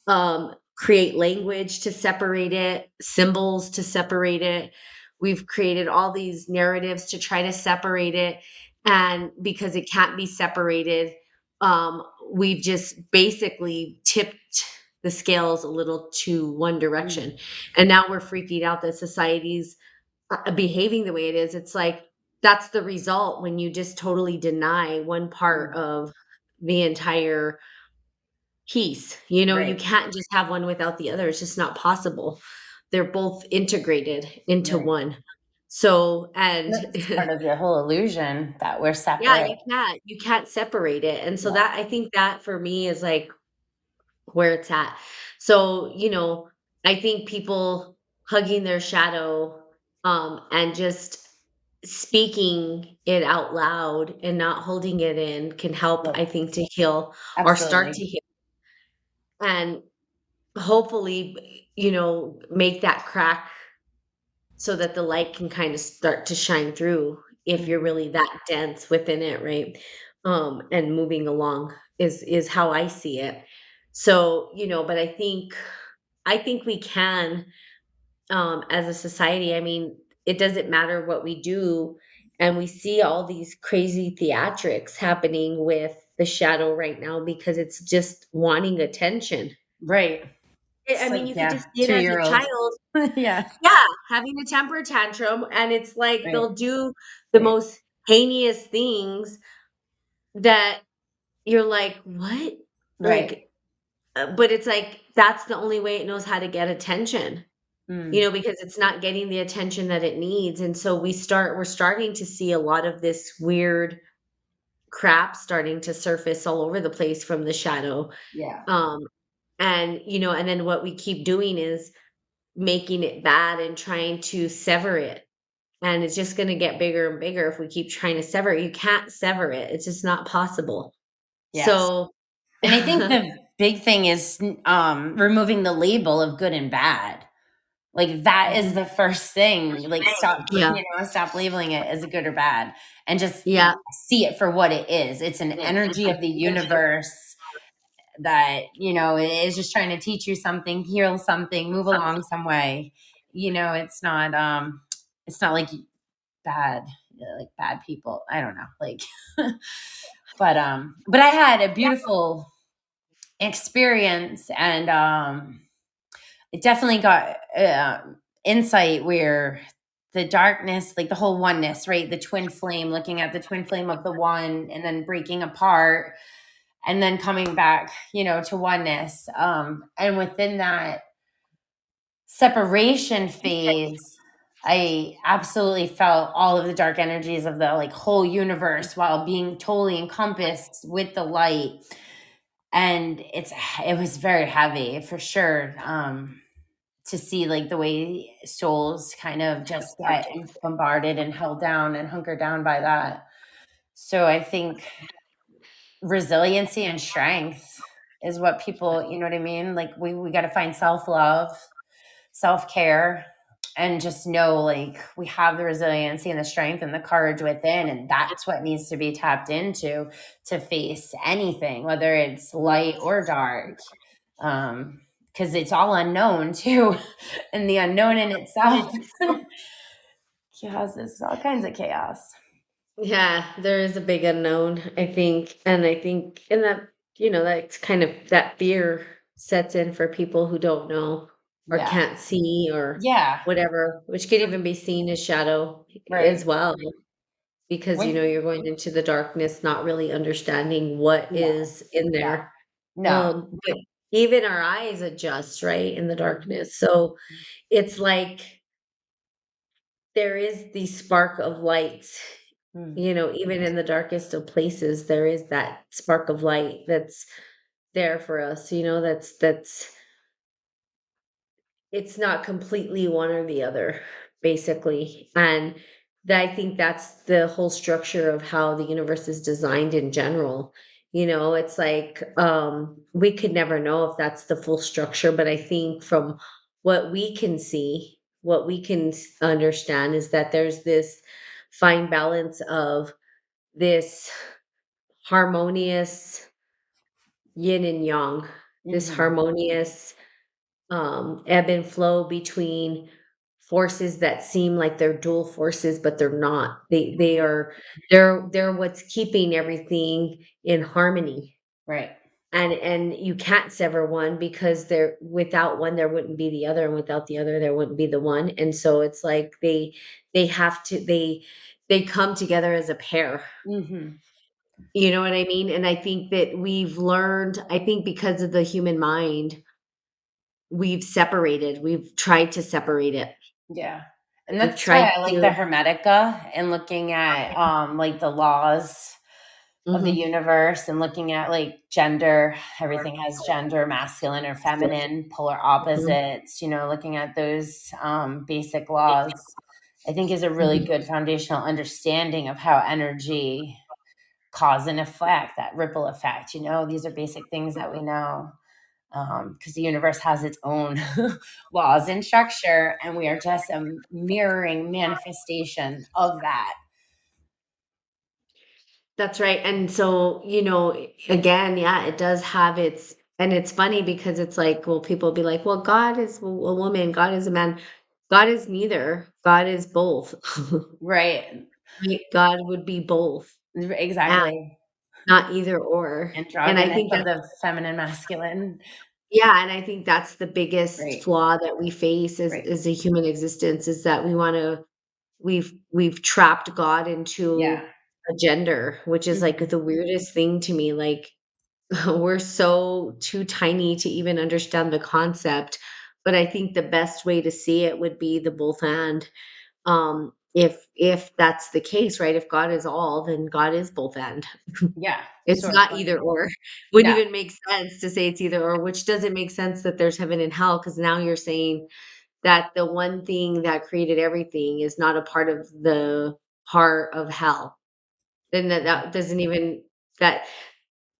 um, create language to separate it, symbols to separate it. We've created all these narratives to try to separate it. And because it can't be separated, um, we've just basically tipped the scales a little to one direction. And now we're freaking out that society's uh, behaving the way it is. It's like that's the result when you just totally deny one part Mm. of the entire piece. You know, you can't just have one without the other. It's just not possible. They're both integrated into Right. one. So, and That's part of the *laughs* whole illusion that we're separate. yeah, you can't you can't separate it. And so Yeah. that I think that for me is like where it's at. So, you know, I think people hugging their shadow um and just speaking it out loud and not holding it in can help. I think to heal or start to heal. And hopefully, you know, make that crack so that the light can kind of start to shine through if you're really that dense within it, right? Um, and moving along is is how I see it. So, you know, but I think I think we can um as a society, I mean, it doesn't matter what we do and we see all these crazy theatrics happening with the shadow right now because it's just wanting attention. Right. I I It's mean, you yeah, just see it as a two-year-old. child *laughs* Yeah. Yeah, having a temper tantrum, and it's like Right. they'll do the Right. most heinous things that you're like, "What?" Right. Like, but it's like that's the only way it knows how to get attention, you Mm. know, because it's not getting the attention that it needs, and so we start we're starting to see a lot of this weird crap starting to surface all over the place from the shadow, Yeah. um, and, you know, and then what we keep doing is making it bad and trying to sever it. And it's just gonna get bigger and bigger if we keep trying to sever it. You can't sever it. It's just not possible. Yes. So And I think the *laughs* big thing is um, removing the label of good and bad. Like, that is the first thing. Like, stop, Yeah. you know, stop labeling it as a good or bad and just Yeah. see it for what it is. It's an energy of the universe that, you know, is just trying to teach you something, heal something, move along some way. You know, it's not, um, it's not like bad, like bad people. I don't know, like, *laughs* but, um, but I had a beautiful experience and, um, it definitely got, uh, insight where the darkness, like the whole oneness, right? The twin flame, looking at the twin flame of the one and then breaking apart and then coming back, you know, to oneness. Um, and within that separation phase, I absolutely felt all of the dark energies of the like whole universe while being totally encompassed with the light. And it's it was very heavy for sure. Um to see like the way souls kind of just get bombarded and held down and hunkered down by that. So I think resiliency and strength is what people, you know what I mean? Like we we got to find self-love, self-care and just know like we have the resiliency and the strength and the courage within and that's what needs to be tapped into to face anything whether it's light or dark um because it's all unknown *laughs* too and the unknown in itself *laughs* *laughs* causes all kinds of chaos Yeah, there is a big unknown, I think. And I think and that, you know, that's kind of that fear sets in for people who don't know or Yeah. can't see or yeah whatever, which could even be seen as shadow Right. as well. Because you know you're going into the darkness, not really understanding what Yeah. is in there. no Um, but even our eyes adjust, right, in the darkness. So it's like there is the spark of light Mm. you know, even in the darkest of places, there is that spark of light that's there for us, you know, that's that's it's not completely one or the other, basically. And that I think that's the whole structure of how the universe is designed in general. You know, it's like um we could never know if that's the full structure, but I think from what we can see, what we can understand is that there's this fine balance of this harmonious yin and yang, this Mhm. harmonious um, ebb and flow between forces that seem like they're dual forces, but they're not. They they are they're they're what's keeping everything in harmony. right And and you can't sever one because there without one there wouldn't be the other, and without the other there wouldn't be the one. And so it's like they they have to they they come together as a pair. hmm You know what I mean? And I think that we've learned, I think because of the human mind, we've separated, we've tried to separate it. Yeah. And that's why I like to- the Hermetica and looking at um like the laws of the Mhm. universe and looking at like gender, everything has gender, masculine or feminine, polar opposites, you know, looking at those um basic laws, I think is a really Mhm. good foundational understanding of how energy cause and effect, that ripple effect, you know, these are basic things that we know. Um, because the universe has its own *laughs* laws and structure, and we are just a mirroring manifestation of that. That's right. And so, you know, again, yeah, it does have its, and it's funny because it's like, well, people be like, well, God is a woman, God is a man. God is neither. God is both. *laughs* Right. God would be both, Exactly. not either or. Androgynous And I think of that, the feminine, masculine. Yeah, and I think that's the biggest Right. flaw that we face as, Right. as a human existence is that we want to, we've, we've trapped God into Yeah. a gender, which is like Mhm. the weirdest thing to me. Like, *laughs* we're so too tiny to even understand the concept. But I think the best way to see it would be the both and. Um, if if that's the case, right? If God is all, then God is both and. *laughs* Yeah. It's not of. either or. Wouldn't No. even make sense to say it's either or, which doesn't make sense that there's heaven and hell, because now you're saying that the one thing that created everything is not a part of the heart of hell. Then that, that doesn't even that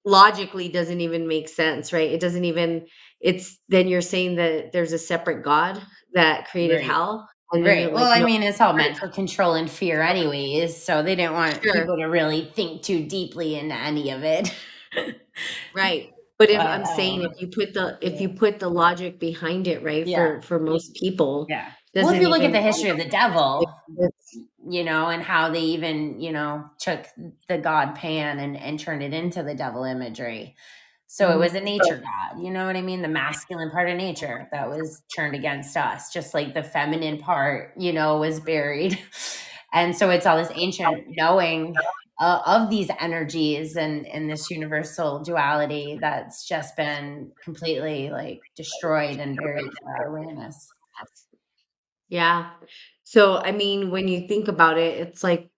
logically doesn't even make sense, right? It doesn't even it's then you're saying that there's a separate God that created Right. hell. Right. you're Well, like, I no, mean, it's all meant for control and fear, anyways. So they didn't want Sure. people to really think too deeply into any of it. right. But if But, I'm saying um, if you put the if you put the logic behind it, right, Yeah. for for most people, Yeah. Well, if you look at the history of the devil, you know, and how they even, you know, took the god Pan and, and turned it into the devil imagery. So it Mhm. was a nature god, you know what I mean? The masculine part of nature that was turned against us, just like the feminine part, you know, was buried. *laughs* And so it's all this ancient knowing uh, of these energies and, and this universal duality that's just been completely like destroyed and buried from our awareness. Yeah. So, I mean, when you think about it, it's like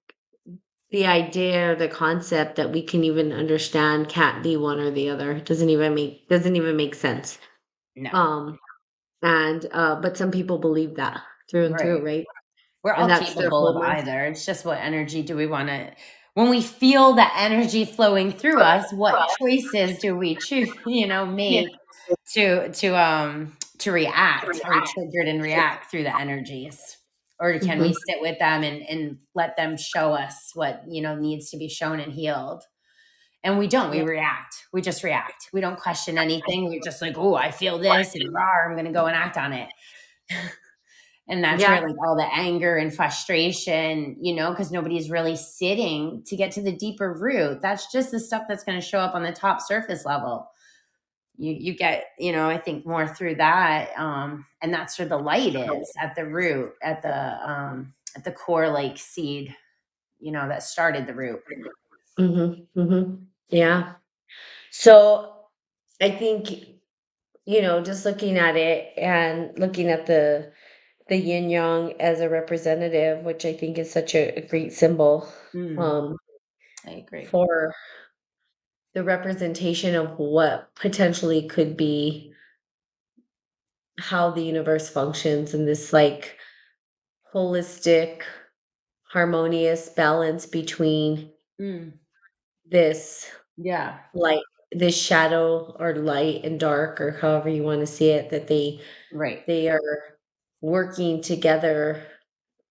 the idea or the concept that we can even understand can't be one or the other. It doesn't even make doesn't even make sense. No. Um, and uh, but some people believe that through and through, right? We're And all capable of either. It's just what energy do we want to when we feel that energy flowing through us, what choices do we choose, you know, make to to um to react? Are we triggered and react through the energies? Or can mm-hmm. we sit with them and, and let them show us what, you know, needs to be shown and healed? And we don't, we react. We just react. We don't question anything. We're just like, oh, I feel this and rah, I'm gonna go and act on it. *laughs* and that's yeah. where like all the anger and frustration, you know, because nobody's really sitting to get to the deeper root. That's just the stuff that's gonna show up on the top surface level you you get you know i think more through that um and that's where the light is at the root at the um at the core like seed you know that started the root mm-hmm, mm-hmm. yeah so i think you know just looking at it and looking at the the yin yang as a representative which i think is such a, a great symbol mm. um i agree for the representation of what potentially could be how the universe functions and this like holistic harmonious balance between mm. this yeah. light this shadow or light and dark or however you want to see it that they right. they are working together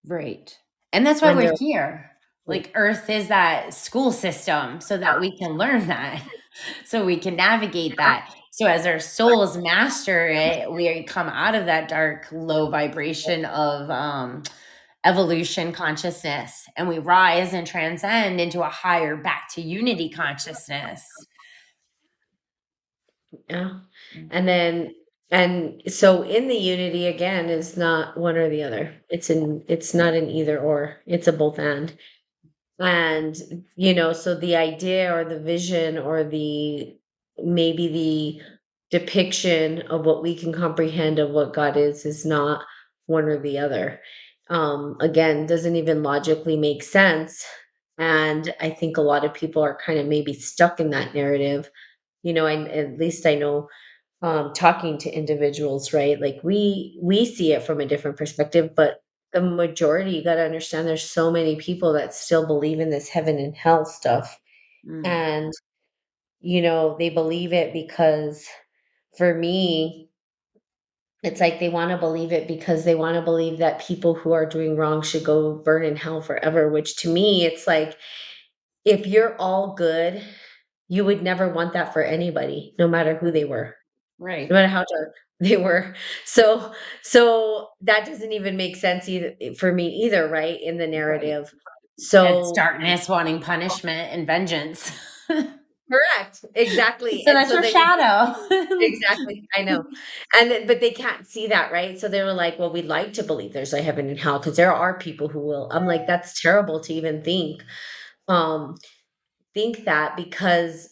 right. And that's why we're here like earth is that school system so that we can learn that *laughs* so we can navigate that. So as our souls master it we come out of that dark low vibration of um evolution consciousness and we rise and transcend into a higher back to unity consciousness. Yeah. And then and so in the unity again is not one or the other. It's in it's not an either or. It's a both and and, you know, so the idea or the vision or the maybe the depiction of what we can comprehend of what God is is not one or the other. Um, again, doesn't even logically make sense. And I think a lot of people are kind of maybe stuck in that narrative. You know, I, at least I know um, talking to individuals, right? Like we we see it from a different perspective, but the majority you got to understand there's so many people that still believe in this heaven and hell stuff mm. and you know they believe it because for me it's like they want to believe it because they want to believe that people who are doing wrong should go burn in hell forever which to me it's like if you're all good you would never want that for anybody no matter who they were right. No matter how dark *laughs* they were. So so that doesn't even make sense either for me either right in the narrative. So it's darkness wanting punishment and vengeance. *laughs* Correct. Exactly. So that's so your they, shadow. Exactly. I know. And then, but they can't see that right? So they were like well we'd like to believe there's a heaven and hell because there are people who will. I'm like that's terrible to even think um think that because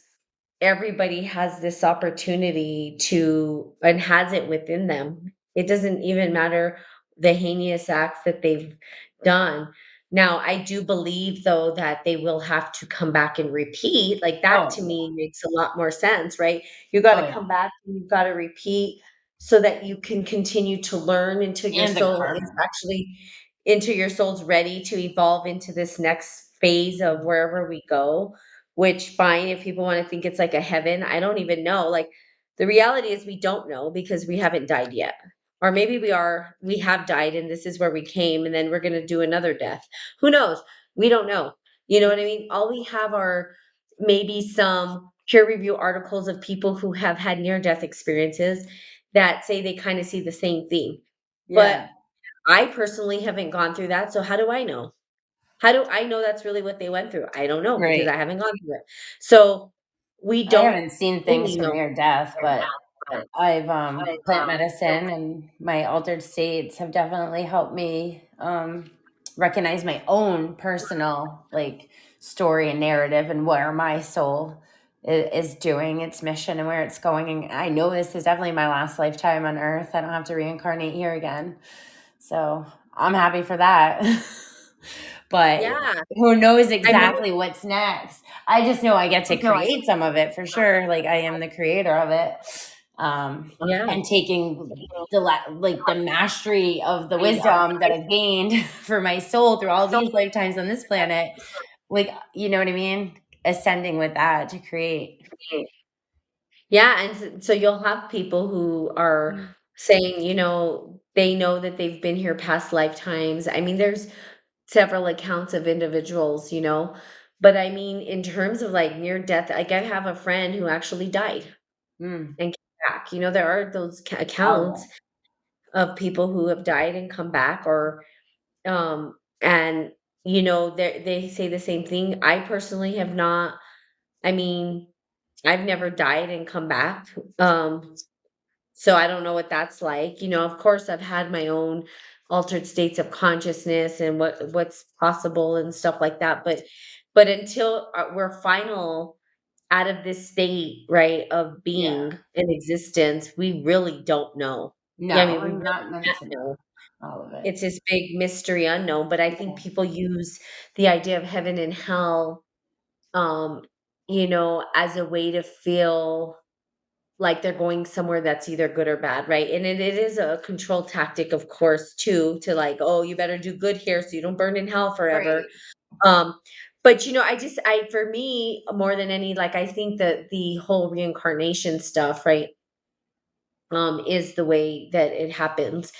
everybody has this opportunity to and has it within them. It doesn't even matter the heinous acts that they've done. Now, I do believe though that they will have to come back and repeat. Like that oh. to me makes a lot more sense, right? You got to oh, yeah. come back and you've got to repeat so that you can continue to learn until your soul is actually into your soul's ready to evolve into this next phase of wherever we go which fine if people want to think it's like a heaven. I don't even know. Like the reality is we don't know because we haven't died yet. Or maybe we are, we have died and this is where we came and then we're going to do another death. Who knows? We don't know. You know what I mean? All we have are maybe some peer review articles of people who have had near death experiences that say they kind of see the same thing. Yeah. But I personally haven't gone through that. So how do I know? How do I know that's really what they went through? I don't know right. because I haven't gone through it. So we don't. I haven't seen things from near death, but I've um, plant medicine and my altered states have definitely helped me um, recognize my own personal like story and narrative and where my soul is, is doing its mission and where it's going. And I know this is definitely my last lifetime on Earth. I don't have to reincarnate here again, so I'm happy for that. *laughs* but yeah. who knows exactly what's next? I just know I get to create some of it for sure. Like I am the creator of it. Um, yeah. and taking the like the mastery of the wisdom that I've gained *laughs* for my soul through all these lifetimes on this planet. Like, you know what I mean? Ascending with that to create. Yeah, and so you'll have people who are saying, you know, they know that they've been here past lifetimes. I mean, there's several accounts of individuals, you know, but I mean, in terms of like near death, like I have a friend who actually died Mm. and came back. You know, there are those ca- Oh, accounts of people who have died and come back or um and you know they they say the same thing. I personally have not I mean, I've never died and come back. Um so I don't know what that's like. You know, of course I've had my own altered states of consciousness and what what's possible and stuff like that, but but until uh, we're final out of this state, right, of yeah. being in existence, we really don't know. No, Yeah, I mean, we we're not to know. know all of it. It's this big mystery unknown, but I think Yeah. people use the idea of heaven and hell, um, you know, as a way to feel like they're going somewhere that's either good or bad, right? And it, it is a control tactic, of course, too, to like, oh, you better do good here so you don't burn in hell forever. Right. Um, but you know, I just I for me, more than any, like I think that the whole reincarnation stuff, right? um, is the way that it happens.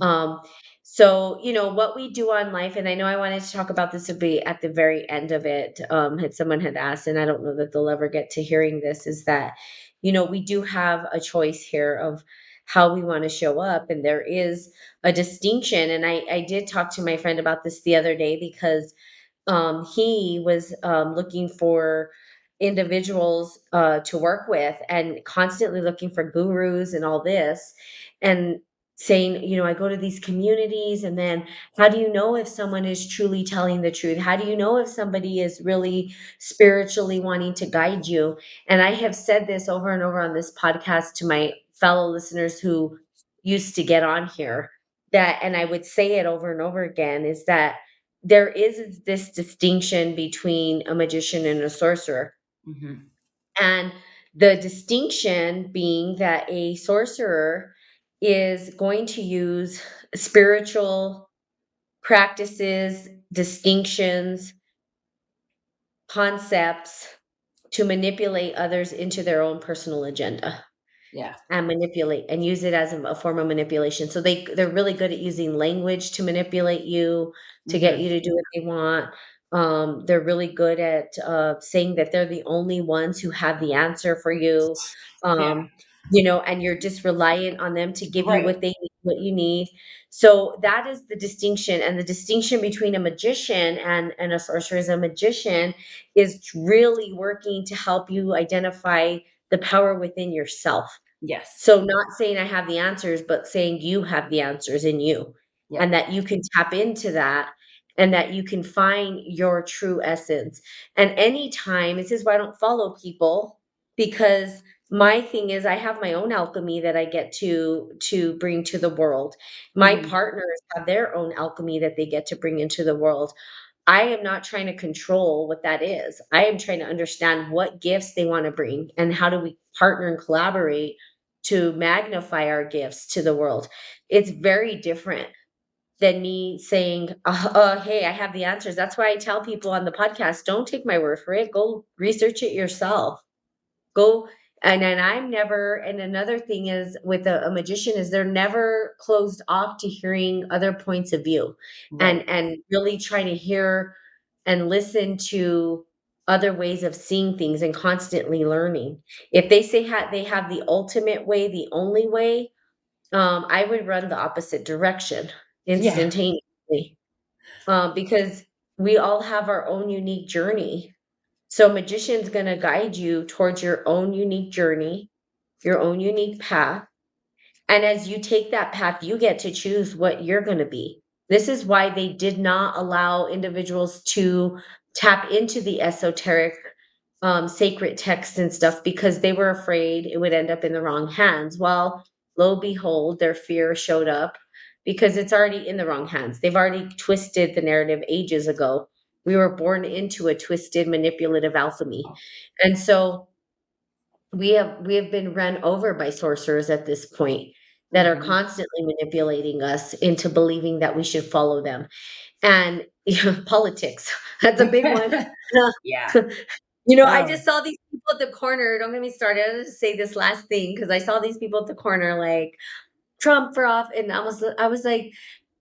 Um, so, you know, what we do on life, and I know I wanted to talk about this would be at the very end of it. Um, had someone had asked, and I don't know that they'll ever get to hearing this, is that, you know, we do have a choice here of how we want to show up, and there is a distinction. And I, I did talk to my friend about this the other day because um, he was um, looking for individuals uh, to work with and constantly looking for gurus and all this and saying you know i go to these communities and then how do you know if someone is truly telling the truth? How do you know if somebody is really spiritually wanting to guide you? And i have said this over and over on this podcast to my fellow listeners who used to get on here that and i would say it over and over again is that there is this distinction between a magician and a sorcerer. hmm And the distinction being that a sorcerer is going to use spiritual practices, distinctions, concepts to manipulate others into their own personal agenda Yeah. and manipulate and use it as a, form of manipulation. So they they're really good at using language to manipulate you, to get hmm you to do what they want. Um, they're really good at uh, saying that they're the only ones who have the answer for you. Yeah. You know, and you're just reliant on them to give you what they need, what you need. So that is the distinction, and the distinction between a magician and and a sorcerer is a magician is really working to help you identify the power within yourself. Yes. So not saying I have the answers, but saying you have the answers in you Yeah. and that you can tap into that and that you can find your true essence. And anytime, this is why I don't follow people because my thing is I have my own alchemy that I get to to bring to the world. My hmm partners have their own alchemy that they get to bring into the world. I am not trying to control what that is. I am trying to understand what gifts they want to bring and how do we partner and collaborate to magnify our gifts to the world. It's very different than me saying, uh, uh, "Hey, I have the answers." That's why I tell people on the podcast, "Don't take my word for it. Go research it yourself." Go and then I'm never and another thing is with a, a magician is they're never closed off to hearing other points of view Right. and and really trying to hear and listen to other ways of seeing things and constantly learning. If they say ha- they have the ultimate way, the only way, um, I would run the opposite direction Yeah. instantaneously um, because we all have our own unique journey. So, magician's going to guide you towards your own unique journey, your own unique path. And as you take that path, you get to choose what you're going to be. This is why they did not allow individuals to tap into the esoteric, um, sacred texts and stuff because they were afraid it would end up in the wrong hands. Well, lo behold, their fear showed up because it's already in the wrong hands. They've already twisted the narrative ages ago. We were born into a twisted, manipulative alchemy. And so we have we have been run over by sorcerers at this point that are hmm constantly manipulating us into believing that we should follow them. And you *laughs* know, politics, that's a big one. *laughs* yeah. *laughs* You know, I Oh. just saw these people at the corner. Don't get me started. I'll just say this last thing because I saw these people at the corner, like, Trump for off, and I was I was like,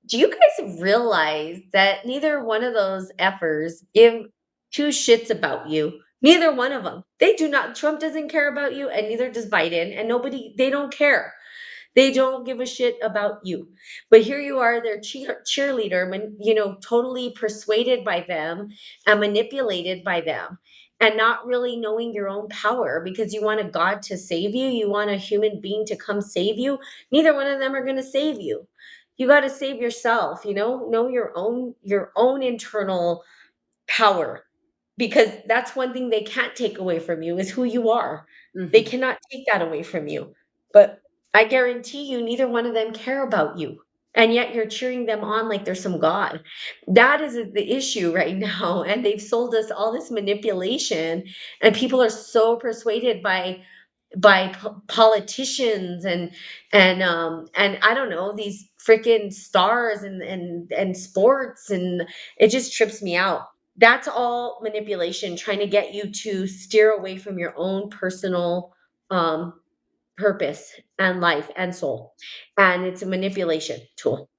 do you guys realize that neither one of those effers give two shits about you? Neither one of them. They do not. Trump doesn't care about you, and neither does Biden, and nobody. They don't care. They don't give a shit about you. But here you are, their cheer- cheerleader, you know, totally persuaded by them and manipulated by them and not really knowing your own power because you want a God to save you, you want a human being to come save you. Neither one of them are going to save you. You got to save yourself, you know, know your own your own internal power because that's one thing they can't take away from you is who you are. Mm-hmm. They cannot take that away from you. But I guarantee you neither one of them care about you and yet you're cheering them on like there's some god that is the issue right *laughs* now and they've sold us all this manipulation and people are so persuaded by by po- politicians and and um and i don't know these freaking stars and and and sports and it just trips me out that's all manipulation trying to get you to steer away from your own personal um purpose and life and soul. And it's a manipulation tool.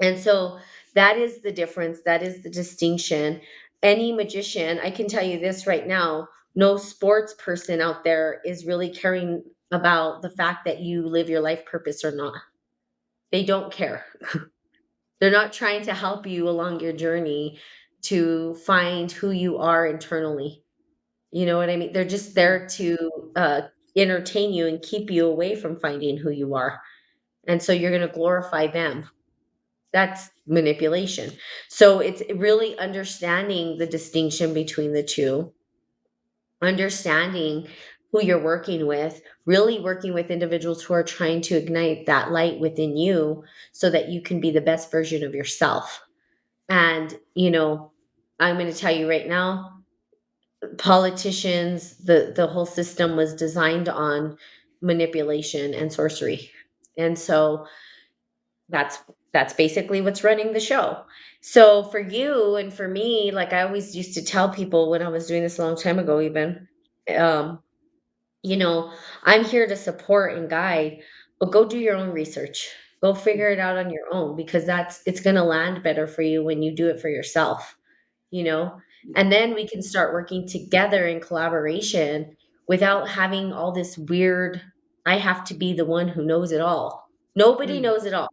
And so that is the difference. That is the distinction. Any magician, I can tell you this right now no sports person out there is really caring about the fact that you live your life purpose or not. They don't care. *laughs* They're not trying to help you along your journey to find who you are internally. You know what I mean? They're just there to uh, entertain you and keep you away from finding who you are. And so you're going to glorify them. That's manipulation. So it's really understanding the distinction between the two, understanding who you're working with, really working with individuals who are trying to ignite that light within you so that you can be the best version of yourself. And, you know, I'm going to tell you right now, politicians, the the whole system was designed on manipulation and sorcery. And so that's that's basically what's running the show. So for you and for me, like I always used to tell people when I was doing this a long time ago even, um, you know, I'm here to support and guide, but go do your own research. Go figure it out on your own because that's it's going to land better for you when you do it for yourself. You know, and then we can start working together in collaboration without having all this weird, I have to be the one who knows it all. Nobody mm. knows it all.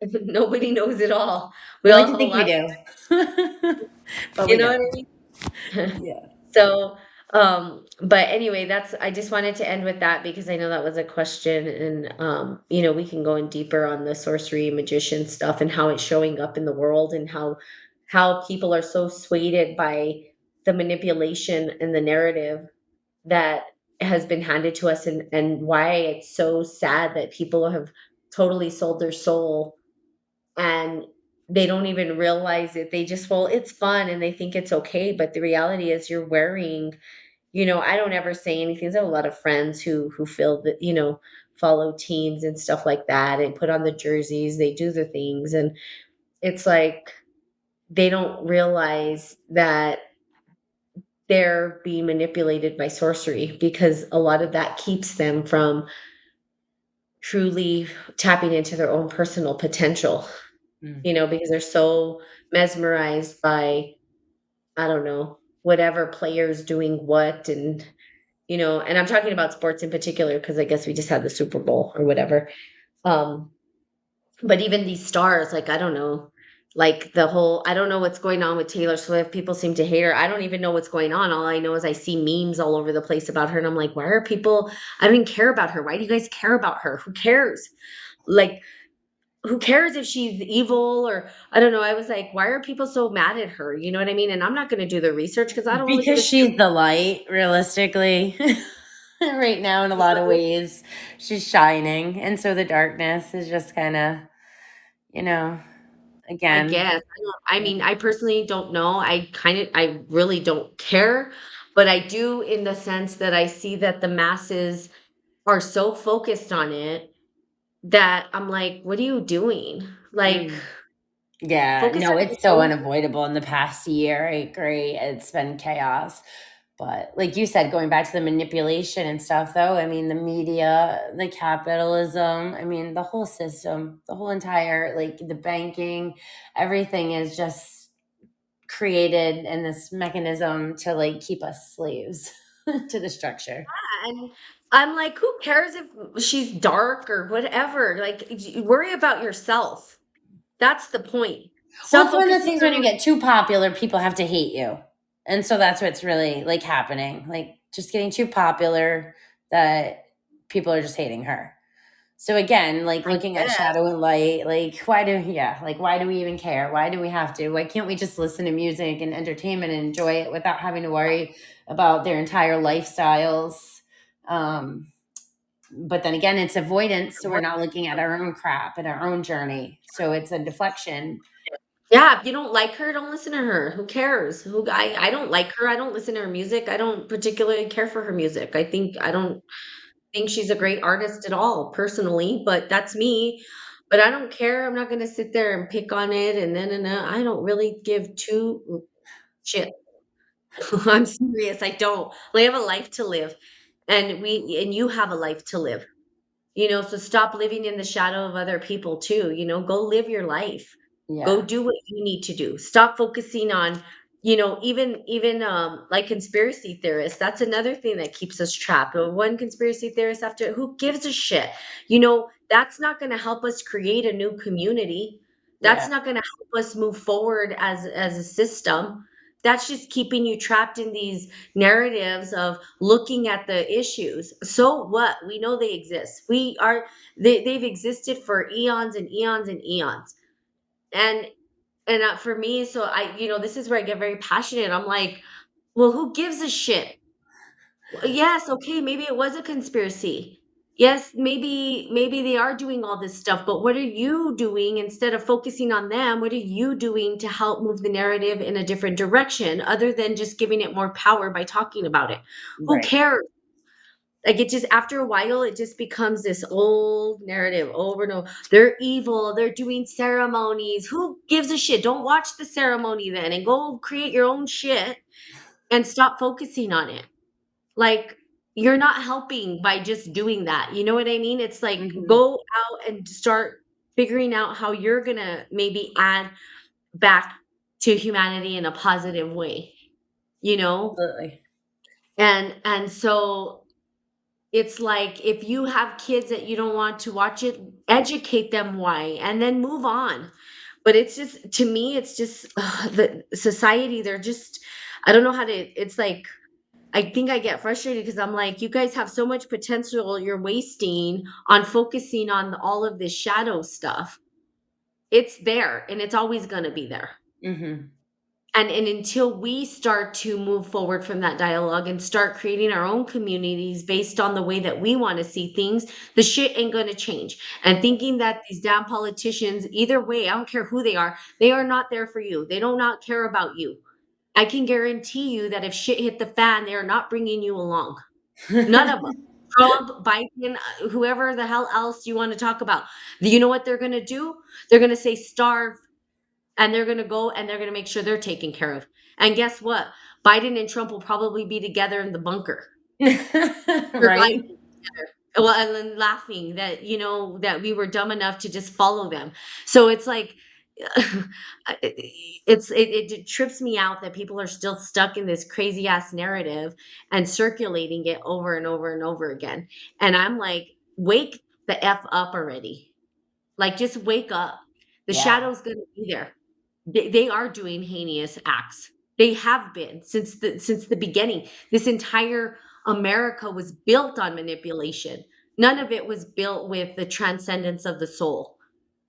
*laughs* Nobody knows it all. We, we like to think we do. *laughs* you we know don't. what I mean? *laughs* yeah. So, um, but anyway, that's I just wanted to end with that because I know that was a question, and um, you know, we can go in deeper on the sorcery magician stuff and how it's showing up in the world and how how people are so swayed by the manipulation and the narrative that has been handed to us and, and why it's so sad that people have totally sold their soul and they don't even realize it. They just well it's fun and they think it's okay but the reality is you're wearing you know i don't ever say anything. I have a lot of friends who who feel that you know follow teams and stuff like that and put on the jerseys. They do the things and it's like they don't realize that they're being manipulated by sorcery because a lot of that keeps them from truly tapping into their own personal potential mm. you know because they're so mesmerized by i don't know whatever players doing what and you know and i'm talking about sports in particular because i guess we just had the super bowl or whatever um but even these stars like i don't know like the whole I don't know what's going on with Taylor Swift. People seem to hate her. I don't even know what's going on. All I know is I see memes all over the place about her and I'm like, why are people I don't even care about her. Why do you guys care about her? Who cares? Like who cares if she's evil or I don't know. I was like, why are people so mad at her? You know what I mean? And I'm not going to do the research because I don't because she's the light, realistically. *laughs* right now, in a lot of *laughs* ways, she's shining, and so the darkness is just kind of, you know, again. I guess. I, I mean, I personally don't know. I kind of, I really don't care, but I do in the sense that I see that the masses are so focused on it that I'm like, what are you doing? Like, mm. yeah, no, it's so unavoidable in the past year. I agree. It's been chaos. But like you said, going back to the manipulation and stuff, though, I mean, the media, the capitalism, I mean, the whole system, the whole entire, like the banking, everything is just created in this mechanism to like keep us slaves *laughs* to the structure. Yeah, and I'm like, who cares if she's dark or whatever? Like, worry about yourself. That's the point. Well, it's one of the things when you get too popular, people have to hate you. And so that's what's really like happening. Like just getting too popular that people are just hating her. So again, like looking at shadow and light, like why do yeah, like why do we even care? Why do we have to? Why can't we just listen to music and entertainment and enjoy it without having to worry about their entire lifestyles? Um but then again, it's avoidance, so we're not looking at our own crap and our own journey. So it's a deflection. Yeah, if you don't like her, don't listen to her. Who cares? Who I I don't like her. I don't listen to her music. I don't particularly care for her music. I think I don't think she's a great artist at all personally, but that's me. But I don't care. I'm not going to sit there and pick on it and then and I don't really give two shit. *laughs* I'm serious. I don't. I have a life to live. And we and you have a life to live. You know, so stop living in the shadow of other people too. You know, go live your life Yeah. go do what you need to do stop focusing on you know even even um like conspiracy theorists that's another thing that keeps us trapped one conspiracy theorist after who gives a shit you know that's not going to help us create a new community that's Yeah. not going to help us move forward as as a system that's just keeping you trapped in these narratives of looking at the issues. So what? We know they exist. We are they, they've existed for eons and eons and eons. And and uh, for me so i you know this is where i get very passionate. I'm like well who gives a shit? Yes okay maybe it was a conspiracy yes maybe maybe they are doing all this stuff but what are you doing instead of focusing on them? What are you doing to help move the narrative in a different direction other than just giving it more power by talking about it? Who Right. cares? Like it just after a while it just becomes this old narrative over and over they're evil they're doing ceremonies. Who gives a shit? Don't watch the ceremony then and go create your own shit and stop focusing on it. Like you're not helping by just doing that you know what i mean it's like Mhm. go out and start figuring out how you're gonna maybe add back to humanity in a positive way you know Absolutely. and and so it's like if you have kids that you don't want to watch it educate them why and then move on but it's just to me it's just ugh, the society they're just i don't know how to it's like i think i get frustrated because i'm like you guys have so much potential you're wasting on focusing on all of this shadow stuff. It's there and it's always going to be there. Hmm and and until we start to move forward from that dialogue and start creating our own communities based on the way that we want to see things the shit ain't going to change. And thinking that these damn politicians either way i don't care who they are they are not there for you. They do not care about you i can guarantee you that if shit hit the fan they are not bringing you along none of them *laughs* trump biden uh, whoever the hell else you want to talk about you know what they're going to do they're going to say starve and they're going to go and they're going to make sure they're taken care of. And guess what? Biden and Trump will probably be together in the bunker. *laughs* right. Well, and then laughing that, you know, that we were dumb enough to just follow them. So it's like, *laughs* it's it, it trips me out that people are still stuck in this crazy ass narrative and circulating it over and over and over again. And i'm like wake the f up already. Like just wake up. The Yeah. shadow's gonna be there. They, they are doing heinous acts. They have been since the since the beginning. This entire america was built on manipulation. None of it was built with the transcendence of the soul.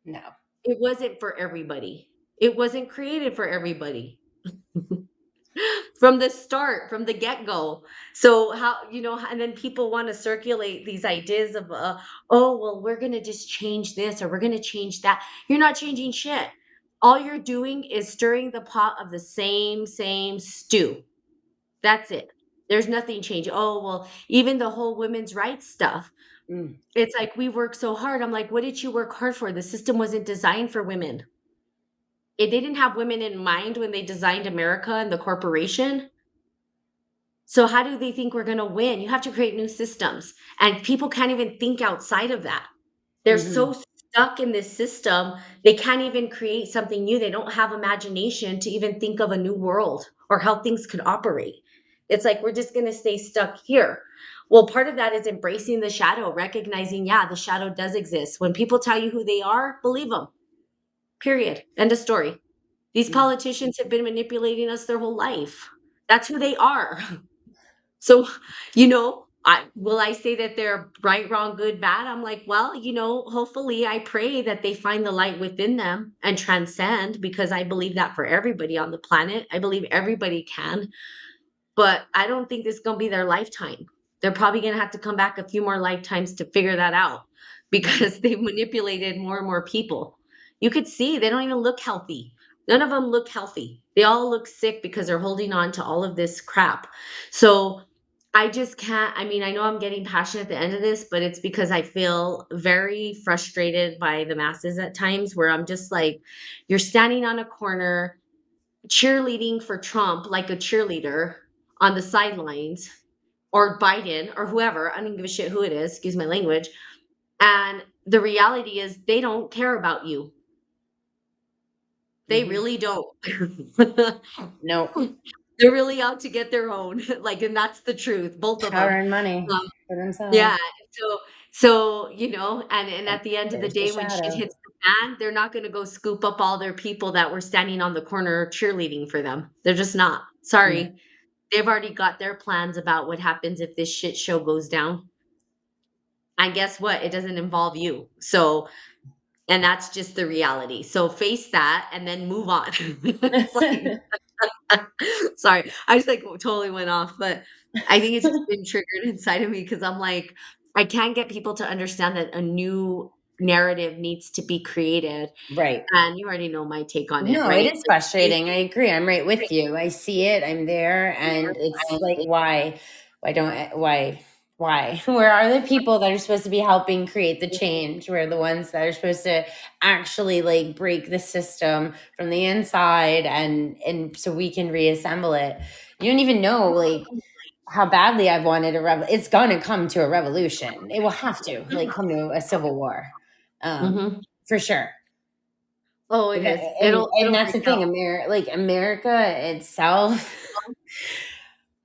No. It wasn't for everybody. It wasn't created for everybody. *laughs* From the start from the get-go. So how you know and then people want to circulate these ideas of uh, oh well we're gonna just change this or we're gonna change that. You're not changing shit. All you're doing is stirring the pot of the same same stew. That's it. There's nothing changing. Oh well even the whole women's rights stuff Mm. it's like we work so hard i'm like what did you work hard for the system wasn't designed for women it they didn't have women in mind when they designed america and the corporation So how do they think we're going to win? You have to create new systems. And people can't even think outside of that. They're Mhm. so stuck in this system, they can't even create something new. They don't have imagination to even think of a new world or how things could operate. It's like we're just going to stay stuck here. Well, part of that is embracing the shadow, recognizing, yeah, the shadow does exist. When people tell you who they are, believe them. Period. End of story. These politicians have been manipulating us their whole life. That's who they are. *laughs* So, you know, I will I say that they're right, wrong, good, bad? I'm like, well, you know, hopefully I pray that they find the light within them and transcend because I believe that for everybody on the planet. I believe everybody can. But I don't think this is going to be their lifetime. They're probably going to have to come back a few more lifetimes to figure that out because *laughs* they've manipulated more and more people. You could see they don't even look healthy. None of them look healthy. They all look sick because they're holding on to all of this crap. So I just can't. I mean, I know I'm getting passionate at the end of this, but it's because I feel very frustrated by the masses at times where I'm just like, you're standing on a corner cheerleading for Trump like a cheerleader on the sidelines or Biden or whoever. I don't give a shit who it is, excuse my language. And the reality is they don't care about you. They Mhm. really don't. *laughs* no. *laughs* They're really out to get their own. *laughs* Like, and that's the truth. Both of Power them. and money Um, for themselves. yeah. So, so you know, and and at the end of the There's the day, when shit hits the fan, they're not going to go scoop up all their people that were standing on the corner cheerleading for them. They're just not. Sorry, Mm. They've already got their plans about what happens if this shit show goes down. And guess what? It doesn't involve you. So, and that's just the reality. So face that and then move on. *laughs* Like- *laughs* sorry, I just like totally went off, but I think it's been triggered inside of me because I'm like, I can't get people to understand that a new narrative needs to be created. right. And you already know my take on it, No, right? it is frustrating. I agree. I'm right with you. I see it. I'm there, and it's like, why, why don't, why, why? *laughs* Where are the people that are supposed to be helping create the change? Where are the ones that are supposed to actually like break the system from the inside, and and so we can reassemble it? You don't even know like how badly I've wanted a rev. It's gonna come to a revolution. It will have to like come to a civil war, um, Mhm. for sure. Oh, it and, it'll, and it'll that's the thing. America, like America itself. *laughs* *laughs*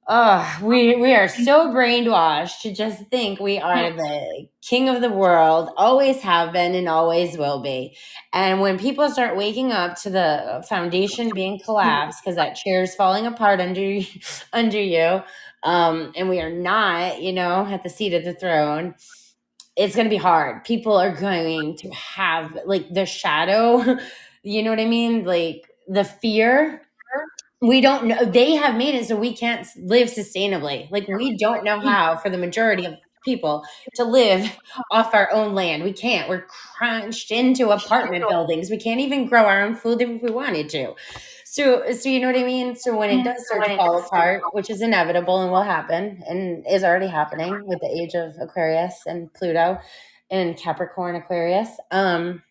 Oh, we we are so brainwashed to just think we are the king of the world, always have been and always will be. And when people start waking up to the foundation being collapsed because that chair is falling apart under you- *laughs* under you, um, and we are not, you know, at the seat of the throne, it's going to be hard. People are going to have like the shadow, *laughs* you know what I mean? Like the fear. We don't know. They have made it so we can't live sustainably. Like we don't know how for the majority of people to live off our own land. We can't. We're crunched into apartment buildings. We can't even grow our own food if we wanted to. So, so you know what I mean. So when it does start to fall apart, which is inevitable and will happen, and is already happening with the age of Aquarius and Pluto and Capricorn Aquarius, um,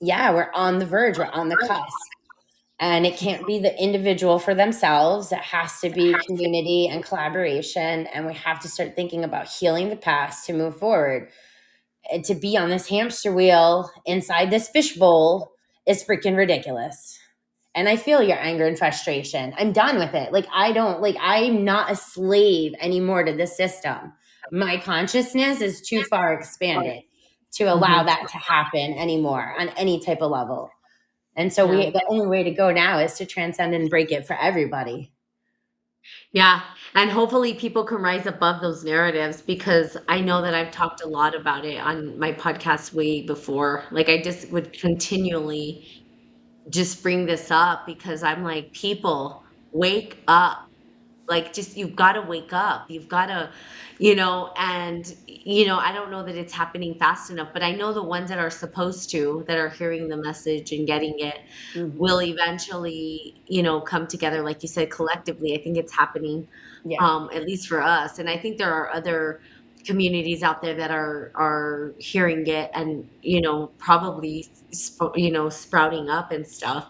yeah, we're on the verge. We're on the cusp. And it can't be the individual for themselves. It has to be community and collaboration. And we have to start thinking about healing the past to move forward. And to be on this hamster wheel inside this fishbowl is freaking ridiculous. And I feel your anger and frustration. I'm done with it. Like, I don't, like, I'm not a slave anymore to the system. My consciousness is too far expanded to allow Mhm. that to happen anymore on any type of level. And so we the only way to go now is to transcend and break it for everybody. Yeah, and hopefully people can rise above those narratives because I know that I've talked a lot about it on my podcast way before. Like I just would continually just bring this up because I'm like, people, wake up. Like just you've got to wake up. You've got to, you know, and you know, I don't know that it's happening fast enough, but I know the ones that are supposed to, that are hearing the message and getting it will eventually, you know, come together like you said collectively. I think it's happening Yeah. um, at least for us. And I think there are other communities out there that are are hearing it and you know probably sp- you know sprouting up and stuff.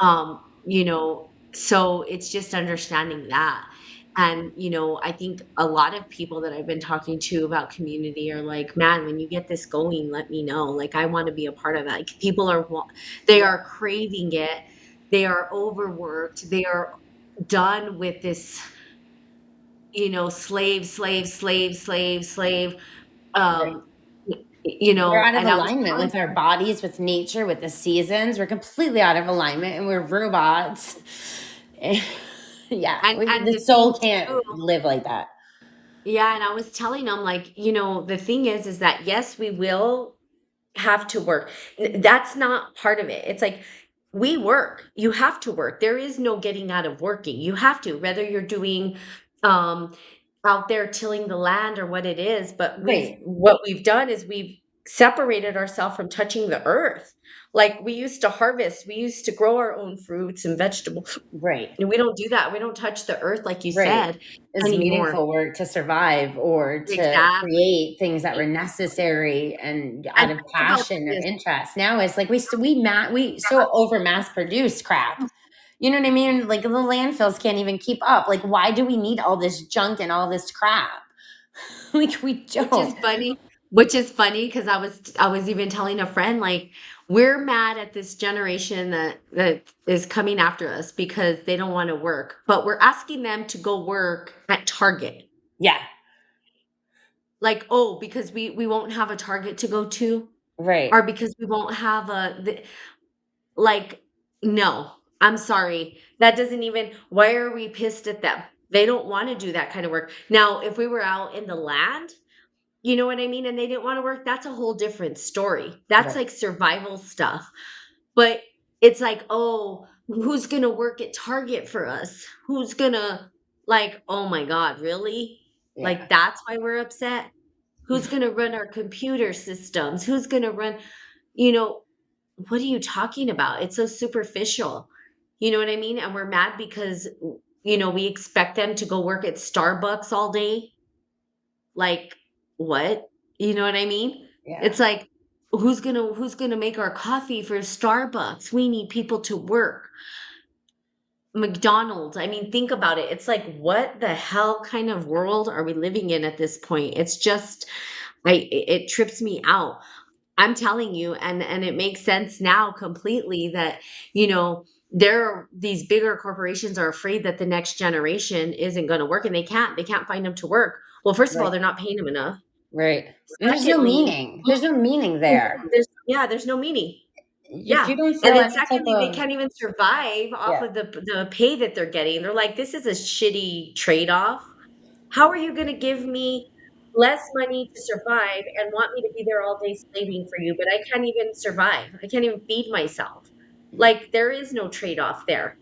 Um, you know, so it's just understanding that. and you know i think a lot of people that i've been talking to about community are like man when you get this going let me know like i want to be a part of that like, people are they are craving it they are overworked they are done with this you know slave slave slave slave slave um you know we're out of alignment with our bodies with nature with the seasons. We're completely out of alignment and we're robots. *laughs* Yeah and, we, and the, the soul can't too, live like that. Yeah and i was telling them like you know the thing is is that yes we will have to work. That's not part of it. It's like we work. You have to work. There is no getting out of working. You have to whether you're doing um out there tilling the land or what it is but we right. what we've done is we've separated ourselves from touching the earth like we used to harvest we used to grow our own fruits and vegetables right and we don't do that we don't touch the earth like you right. said it's anymore. meaningful work to survive or to exactly. create things that were necessary and out of passion or interest now it's like we we ma- we so over mass produced crap you know what i mean? Like the landfills can't even keep up. Like why do we need all this junk and all this crap? *laughs* Like we don't which is funny which is funny because i was i was even telling a friend like we're mad at this generation that that is coming after us because they don't want to work but we're asking them to go work at target. Yeah. Like oh because we we won't have a target to go to? Right. Or because we won't have a the, like no i'm sorry that doesn't even why are we pissed at them they don't want to do that kind of work now if we were out in the land you know what I mean? And they didn't want to work. That's a whole different story. That's right. like survival stuff. But it's like, oh, who's going to work at Target for us? Who's going to, like, oh my God, really? Yeah. Like, that's why we're upset? Who's going to run our computer systems? Who's going to run, you know, what are you talking about? It's so superficial. You know what I mean? And we're mad because, you know, we expect them to go work at Starbucks all day. Like, what? You know what I mean? Yeah. It's like who's going to who's to make our coffee for Starbucks? We need people to work. McDonald's. I mean, think about it. It's like what the hell kind of world are we living in at this point? It's just I it trips me out. I'm telling you and and it makes sense now completely that, you know, there these bigger corporations are afraid that the next generation isn't going to work and they can't they can't find them to work. Well, first right. of all, they're not paying them enough. Right. there's no meaning. There's no meaning there. There's yeah, there's no meaning. If yeah. and then secondly, of, they can't even survive off yeah. of the the pay that they're getting. They're like, this is a shitty trade off. How are you going to give me less money to survive and want me to be there all day slaving for you, but I can't even survive. I can't even feed myself. Like there is no trade off there.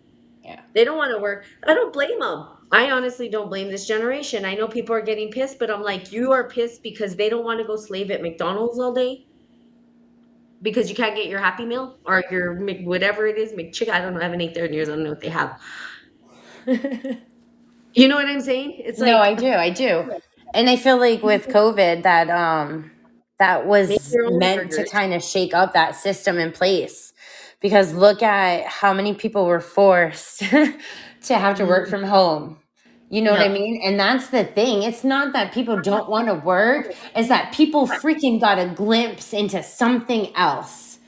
Yeah. They don't want to work. I don't blame them. I honestly don't blame this generation. I know people are getting pissed, but I'm like, you are pissed because they don't want to go slave at McDonald's all day because you can't get your Happy Meal or your Mc, whatever it is, McChicken. I don't know. I haven't ate there in years. I don't know what they have. *laughs* you know what I'm saying? It's like, no, I do, I do, and I feel like with COVID that um that was meant burgers. to kind of shake up that system in place because look at how many people were forced *laughs* to have to work mm-hmm. from home. You know what I mean? And that's the thing. It's not that people don't want to work, it's that people freaking got a glimpse into something else.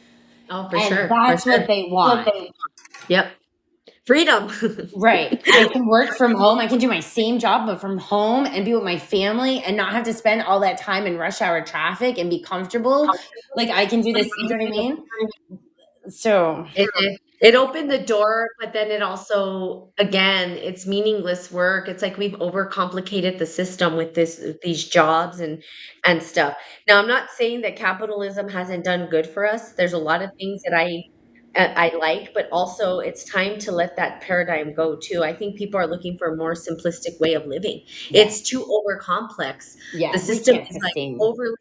Oh, for and sure. That's for what sure. they want. Yep. Freedom. *laughs* right. I can work from home. I can do my same job, but from home and be with my family and not have to spend all that time in rush hour traffic and be comfortable. Like I can do this. You know what I mean? So it, it, it opened the door, but then it also, again, it's meaningless work. It's like we've overcomplicated the system with this these jobs and and stuff. Now, I'm not saying that capitalism hasn't done good for us. There's a lot of things that I uh, I like, but also it's time to let that paradigm go too. I think people are looking for a more simplistic way of living. It's too over complex. Yeah, the system is like overly.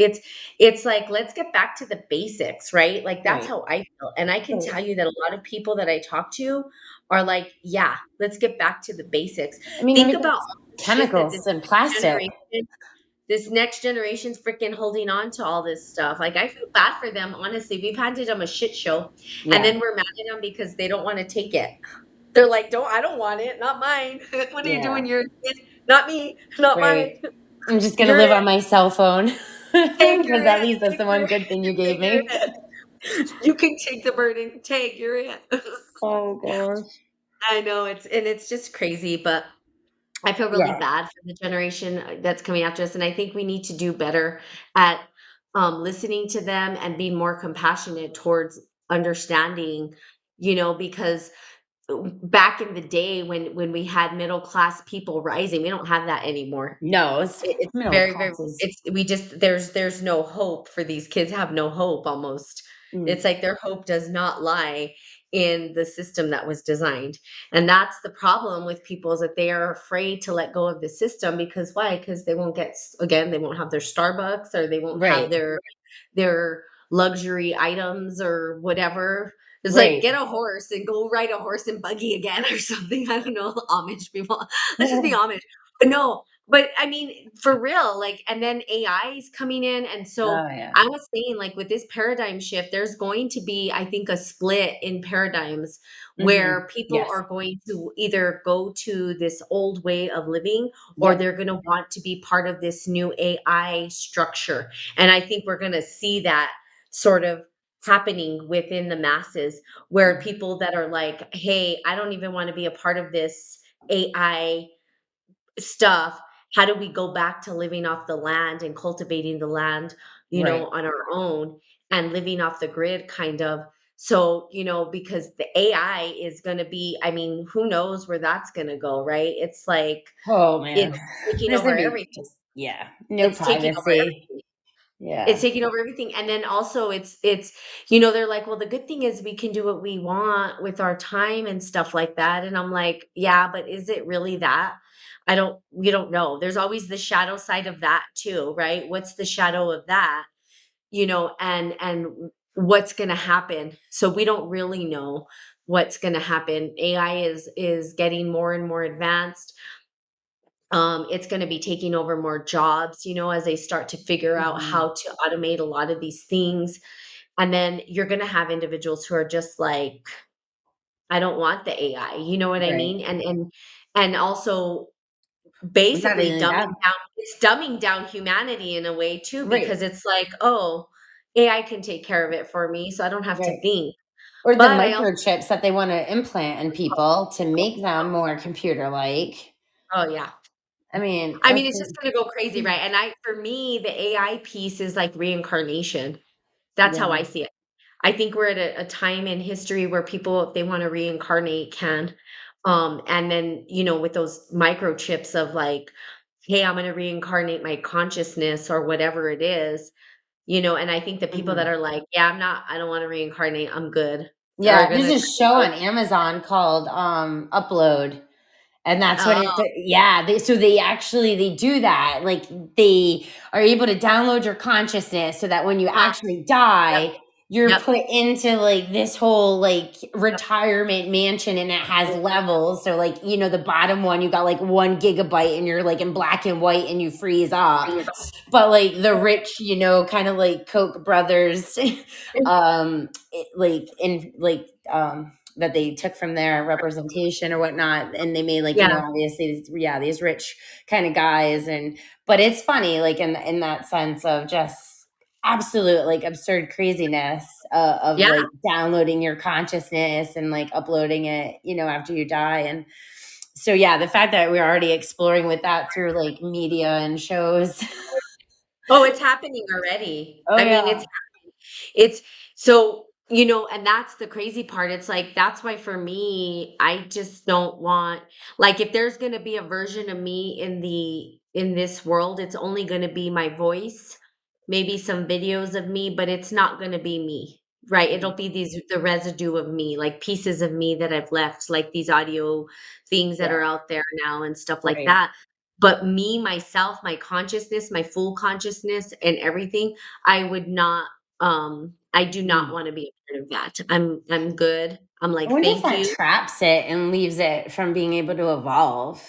It's it's like let's get back to the basics, right? Like that's right. how I feel, and I can right. tell you that a lot of people that I talk to are like, yeah, let's get back to the basics. I mean, think about chemicals and plastic this next generation's freaking holding on to all this stuff. Like I feel bad for them, honestly. We've handed them a shit show, yeah. and then we're mad at them because they don't want to take it. They're like, "Don't I don't want it, not mine. *laughs* What are you doing? You're not me, not Right. mine. I'm just *laughs* gonna You're live it. on my cell phone *laughs* because at least that's the one good thing you gave me. *laughs* You can take the burden, take your it. *laughs* Oh gosh. I know it's and it's just crazy, but I feel really Yeah. bad for the generation, uh, that's coming after us, and I think we need to do better at, um, listening to them and being more compassionate towards understanding, you know, because, back in the day when when we had middle class people rising, we don't have that anymore. No, it's It it's middle very, very it's we just there's there's no hope for these kids have no hope almost. Mm. It's like their hope does not lie in the system that was designed, and that's the problem with people is that they are afraid to let go of the system because why because they won't get again, they won't have their Starbucks or they won't have their their luxury items or whatever. It's like, get a horse and go ride a horse and buggy again *laughs* or something, I don't know, *laughs* Amish people. Let's just be Amish. But no, but I mean, for real, like and then AI is coming in, and so Oh, yeah. I was saying, like, with this paradigm shift, there's going to be, I think, a split in paradigms Mhm. where people Yes. are going to either go to this old way of living or Yep. they're gonna want to be part of this new AI structure, and I think we're gonna see that sort of happening within the masses where Mhm. people that are like, "Hey, I don't even wanna be a part of this AI stuff. How do we go back to living off the land and cultivating the land, you know, on our own and living off the grid kind of?" So, you know, because the AI is gonna be I mean, who knows where that's gonna go, right? It's like, Oh, man. it's taking over be everything. yeah, no It's privacy. Everything. It's taking over everything, and then also it's it's you know, they're like, "Well, the good thing is we can do what we want with our time and stuff like that," and I'm like, "Yeah, but is it really that?" I don't we don't know. There's always the shadow side of that too, right? What's the shadow of that? You know, and and what's gonna happen? So we don't really know what's gonna happen. AI is is getting more and more advanced. Um, it's gonna be taking over more jobs, you know, as they start to figure out Mhm. how to automate a lot of these things, and then you're gonna have individuals who are just like, "I don't want the AI," you know what I mean? And and and also basically dumbing down it's dumbing down humanity in a way too Right. because it's like, "Oh, AI can take care of it for me, so I don't have to Right. think." Or the But also microchips that they wanna implant in people to *laughs* make them more computer-like. Oh, yeah. I mean, I mean, it's just gonna go crazy, right? And I for me, the AI piece is like reincarnation. That's how I see it. I think we're at a a time in history where people, if they wanna reincarnate, can, um, and then, you know, with those microchips of like, "Hey, I'm gonna reincarnate my consciousness," or whatever it is, you know, and I think the people that Mhm. are like, "Yeah, I'm not I don't wanna reincarnate, I'm good," Yeah, there's a show on Amazon called, um, Upload, and that's what it Oh. d yeah, they so they actually they do that, like, they are able to download your consciousness so that when you actually Yep. die, you're Yep. put into, like, this whole, like, retirement mansion, and it has levels, so, like, you know, the bottom one, you got, like, 1 gigabyte, and you're, like, in black and white, and you freeze up. But, like, the rich, you know, kinda like Koch brothers, *laughs* um, eh, like, in like, um, that they took from their representation or whatnot, and they made, like, you know, obviously, these yeah, these rich kinda guys, and but it's funny, like, in in that sense of just absolute, like, absurd craziness o of, Yeah. like, downloading your consciousness and, like, uploading it, you know, after you die, and so, yeah, the fact that we're already exploring with that through, like, media and shows. Oh, it's happening already. *laughs* Oh, I mean, it's. It's so, you know, and that's the crazy part, it's like, that's why for me, I just don't want like, if there's gonna be a version of me in the in this world, it's only gonna be my voice, maybe some videos of me, but it's not gonna be me, right? It'll Mm. be these the residue of me, like, pieces of me that I've left, like, these audio things that are out there now and stuff like Right. that. But me, myself, my consciousness, my full consciousness and everything, I would not, um I do not Mm. wanna be a part of that. I'm I'm good. I'm I like, wonder if "Thank that you." traps it and leaves it from being able to evolve.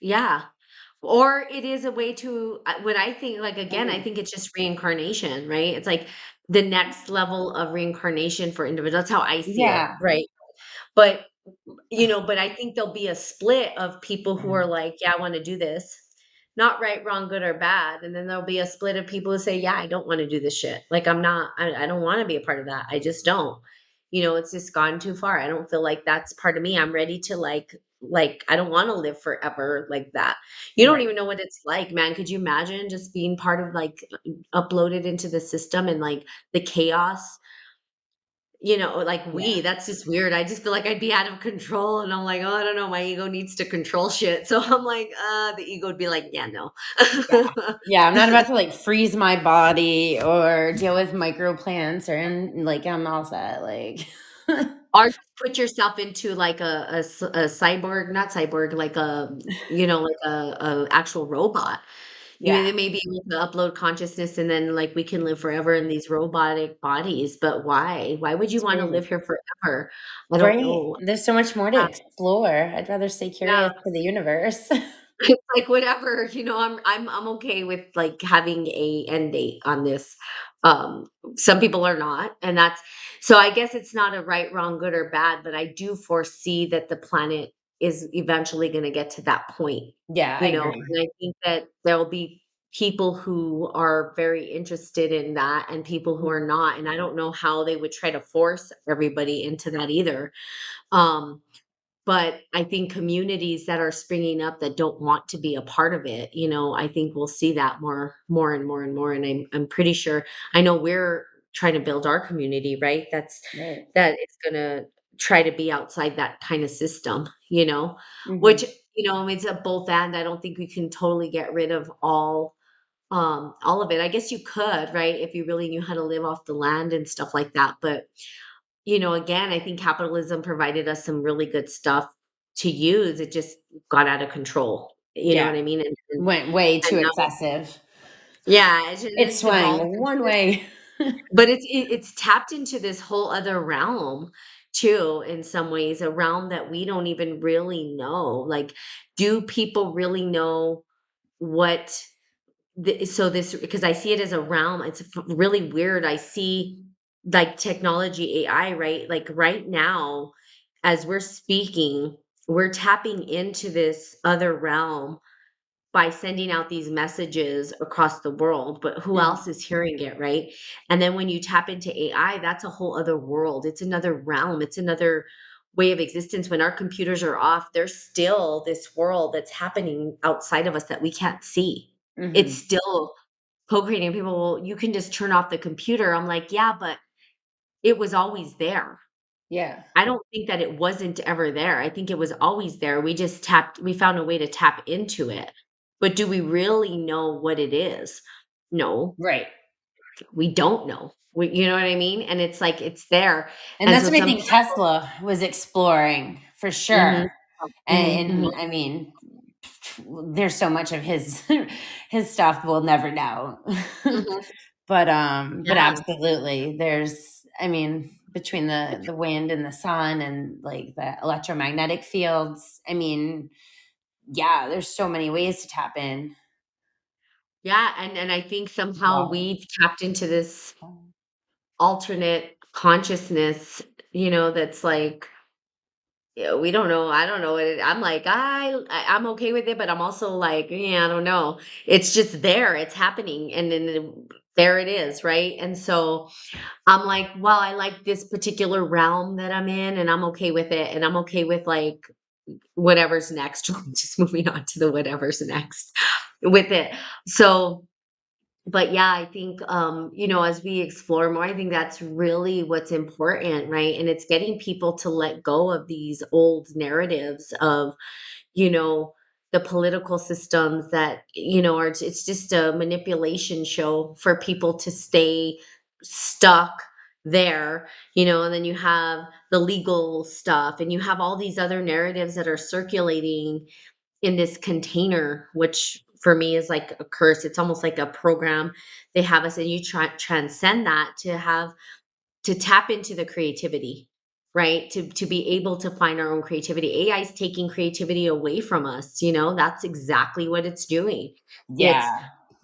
Yeah. Or it is a way to uh, what I think like, again, I Mhm. think it's just reincarnation, right? It's like the next level of reincarnation for individuals that's how I see it, Yeah. right? But you know, but I think there'll be a split of people who are Mhm. like, "Yeah, I wanna do this." Not right, wrong, good, or bad, and then there'll be a split of people who say, "Yeah, I don't wanna do this shit." Like, I'm not I I don't wanna be a part of that, I just don't. You know, it's just gone too far, I don't feel like that's part of me, I'm ready to, like like, I don't wanna live forever like that. You don't Right. even know what it's like, man, could you imagine just being part of, like, uploaded into the system and, like, the chaos? You know, like Yeah. we, that's just weird. I just feel like I'd be out of control, and I'm like, "Oh, I don't know, my ego needs to control shit." *laughs* So I'm like, uh, the ego would be like, "Yeah, no." Yeah. Yeah, I'm not *laughs* about to, like, freeze my body or deal with microplants or in like, I'm all set, like *laughs* Or put yourself into like a a a cyborg not cyborg, like a, you know, like a a actual robot. You know, Yeah. they may be able to upload consciousness and then, like, we can live forever in these robotic bodies, but why? Why would you It's wanna live here forever? I don't Right. know. There's so much more to Yeah. explore. I'd rather stay Yeah. curious to the universe. *laughs* It's like, whatever, you know, I'm I'm I'm okay with, like, having a end date on this. Um, some people are not, and that's so I guess it's not a right, wrong, good, or bad, but I do foresee that the planet is eventually gonna get to that point, Yeah, I you know, agree. and I think that there'll be people who are very interested in that and people who are Mhm. not, and I don't know how they would try to force everybody into that either. Um, but I think communities that are springing up that don't want to be a part of it, you know, I think we'll see that more more and more and more, and I'm I'm pretty sure I know we're trying to build our community, right? That's Right. that is gonna try to be outside that kinda system, you know? Which, Mhm. you know, it's a both and, I don't think we can totally get rid of all, um, all of it. I guess you could, right, if you really knew how to live off the land and stuff like that, but, you know, again, I think capitalism provided us some really good stuff to use, it just got out of control. You know what I mean? And and Went way too now excessive. Yeah, it's just It evolved one *laughs* way. *laughs* but it's it it's tapped into this whole other realm too, in some ways, a realm that we don't even really know. Like, do people really know what the so this because I see it as a realm, it's really weird. I see, like, technology, AI, right? Like, right now, as we're speaking, we're tapping into this other realm by sending out these messages across the world, but who else Mhm. is hearing it, right? And then when you tap into AI, that's a whole other world, it's another realm, it's another way of existence. When our computers are off, there's still this world that's happening outside of us that we can't see. It's Mhm. still co-creating. People, "Well, you can just turn off the computer." I'm like, "Yeah, but it was always there." Yeah. I don't think that it wasn't ever there, I think it was always there, we just tapped we found a way to tap into it. But do we really know what it is? No. Right. We don't know. We you know what I mean? And it's like, it's there. And And that's so what I think people Tesla was exploring for sure. Mhm, And mhm. and I mean, there's so much of his *laughs* his stuff we'll never know. Mhm. *laughs* But, um, but absolutely, there's I mean, between the the wind and the sun and, like, the electromagnetic fields, I mean, yeah, there's so many ways to tap in. Yeah, and and I think somehow Wow. we've tapped into this alternate consciousness, you know, that's like Yeah, we don't know, I don't know what it I'm like, I I I'm okay with it, but I'm also like, "Yeah, I don't know." It's just there, it's happening, and then there it is, right? And so, I'm like, "Well, I like this particular realm that I'm in, and I'm okay with it, and I'm okay with, like, whatever's next." *laughs* Just moving on to the whatever's next with it. So but yeah, I think, um, you know, as we explore more, I think that's really what's important, right? And it's getting people to let go of these old narratives of, you know, the political systems that, you know, are it's just a manipulation show for people to stay stuck there, you know, and then you have the legal stuff, and you have all these other narratives that are circulating in this container, which for me is like a curse, it's almost like a program they have us and you tran transcend that to have to tap into the creativity, right? To to be able to find our own creativity. AI is taking creativity away from us, you know, that's exactly what it's doing. It's Yeah,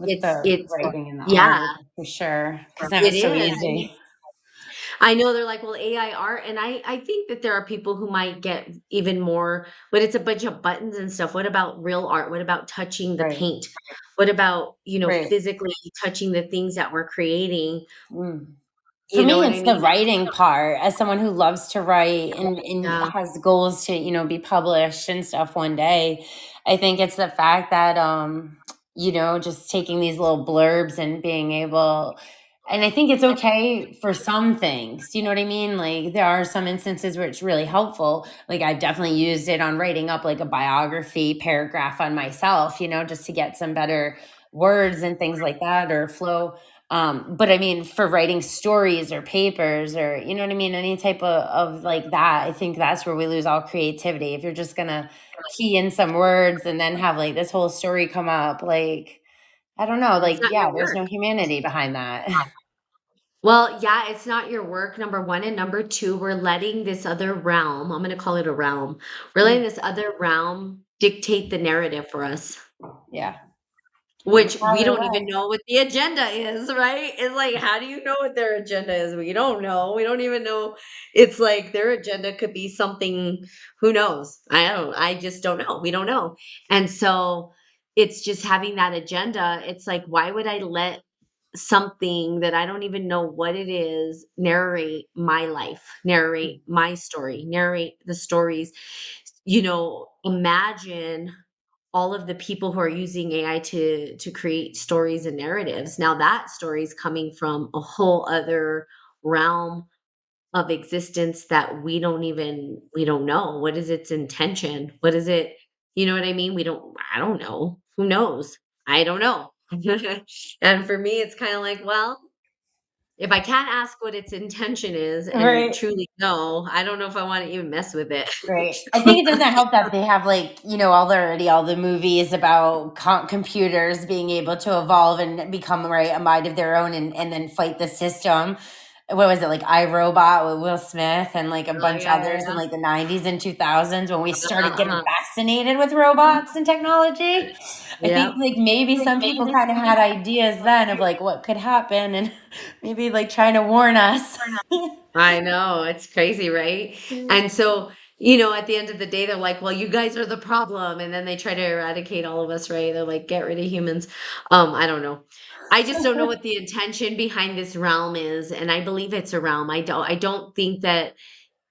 it's the it's writing and the yeah. for sure, 'cause now It it's so is, easy. I know they're like, "Well, AI art," and I I think that there are people who might get even more but it's a bunch of buttons and stuff. What about real art? What about touching the Right. paint? What about, you know, Right. physically touching the things that we're creating? Mm. For You me, it's the mean? writing part. As someone who loves to write and and Yeah. has goals to, you know, be published and stuff one day, I think it's the fact that, um, you know, just taking these little blurbs and being able and I think it's okay for some things, you know what I mean? Like, there are some instances where it's really helpful. Like, I've definitely used it on writing up, like, a biography paragraph on myself, you know, just to get some better words and things like that or flow. Um, but I mean, for writing stories or papers or, you know what I mean? Any type of, of like that, I think that's where we lose all creativity. If you're just gonna key in some words and then have like this whole story come up, like, I don't know, like, yeah, there's no humanity behind that. Well, yeah, it's not your work, number 1, and number 2, we're letting this other realm, I'm gonna call it a realm, we're letting this other realm dictate the narrative for us, yeah. Which we don't even know what the agenda is, right? It's like, how do you know what their agenda is? We don't know. We don't even know. It's like their agenda could be something, who knows? I don't, I just don't know. We don't know. And so it's just having that agenda. It's like, why would I let something that I don't even know what it is narrate my life, narrate mm. my story, narrate the stories. You know, imagine all of the people who are using AI to to create stories and narratives. Now that story is coming from a whole other realm of existence that we don't even we don't know. What is its intention? What is it? You know what I mean? We don't I don't know. Who knows? I don't know. *laughs* and for me it's kind of like, well, if I can't ask what its intention is and Right. truly know, I don't know if I want to even mess with it. Right. *laughs* I think it doesn't help that they have like, you know, all the, already all the movies about com- computers being able to evolve and become right a mind of their own and, and then fight the system. What was it like I, Robot with Will Smith and like a Oh bunch yeah, others in like the 90s and 2000s when we started getting Uh-huh. fascinated with robots and technology. I think like maybe some people kind of had ideas then of like what could happen and *laughs* maybe like trying to warn us. I know, it's crazy, right? And so, you know, at the end of the day, they're like, "Well, you guys are the problem," and then they try to eradicate all of us, right? They're like, "Get rid of humans." Um, I don't know. I just don't know what the intention behind this realm is, and I believe it's a realm. I don't I don't think that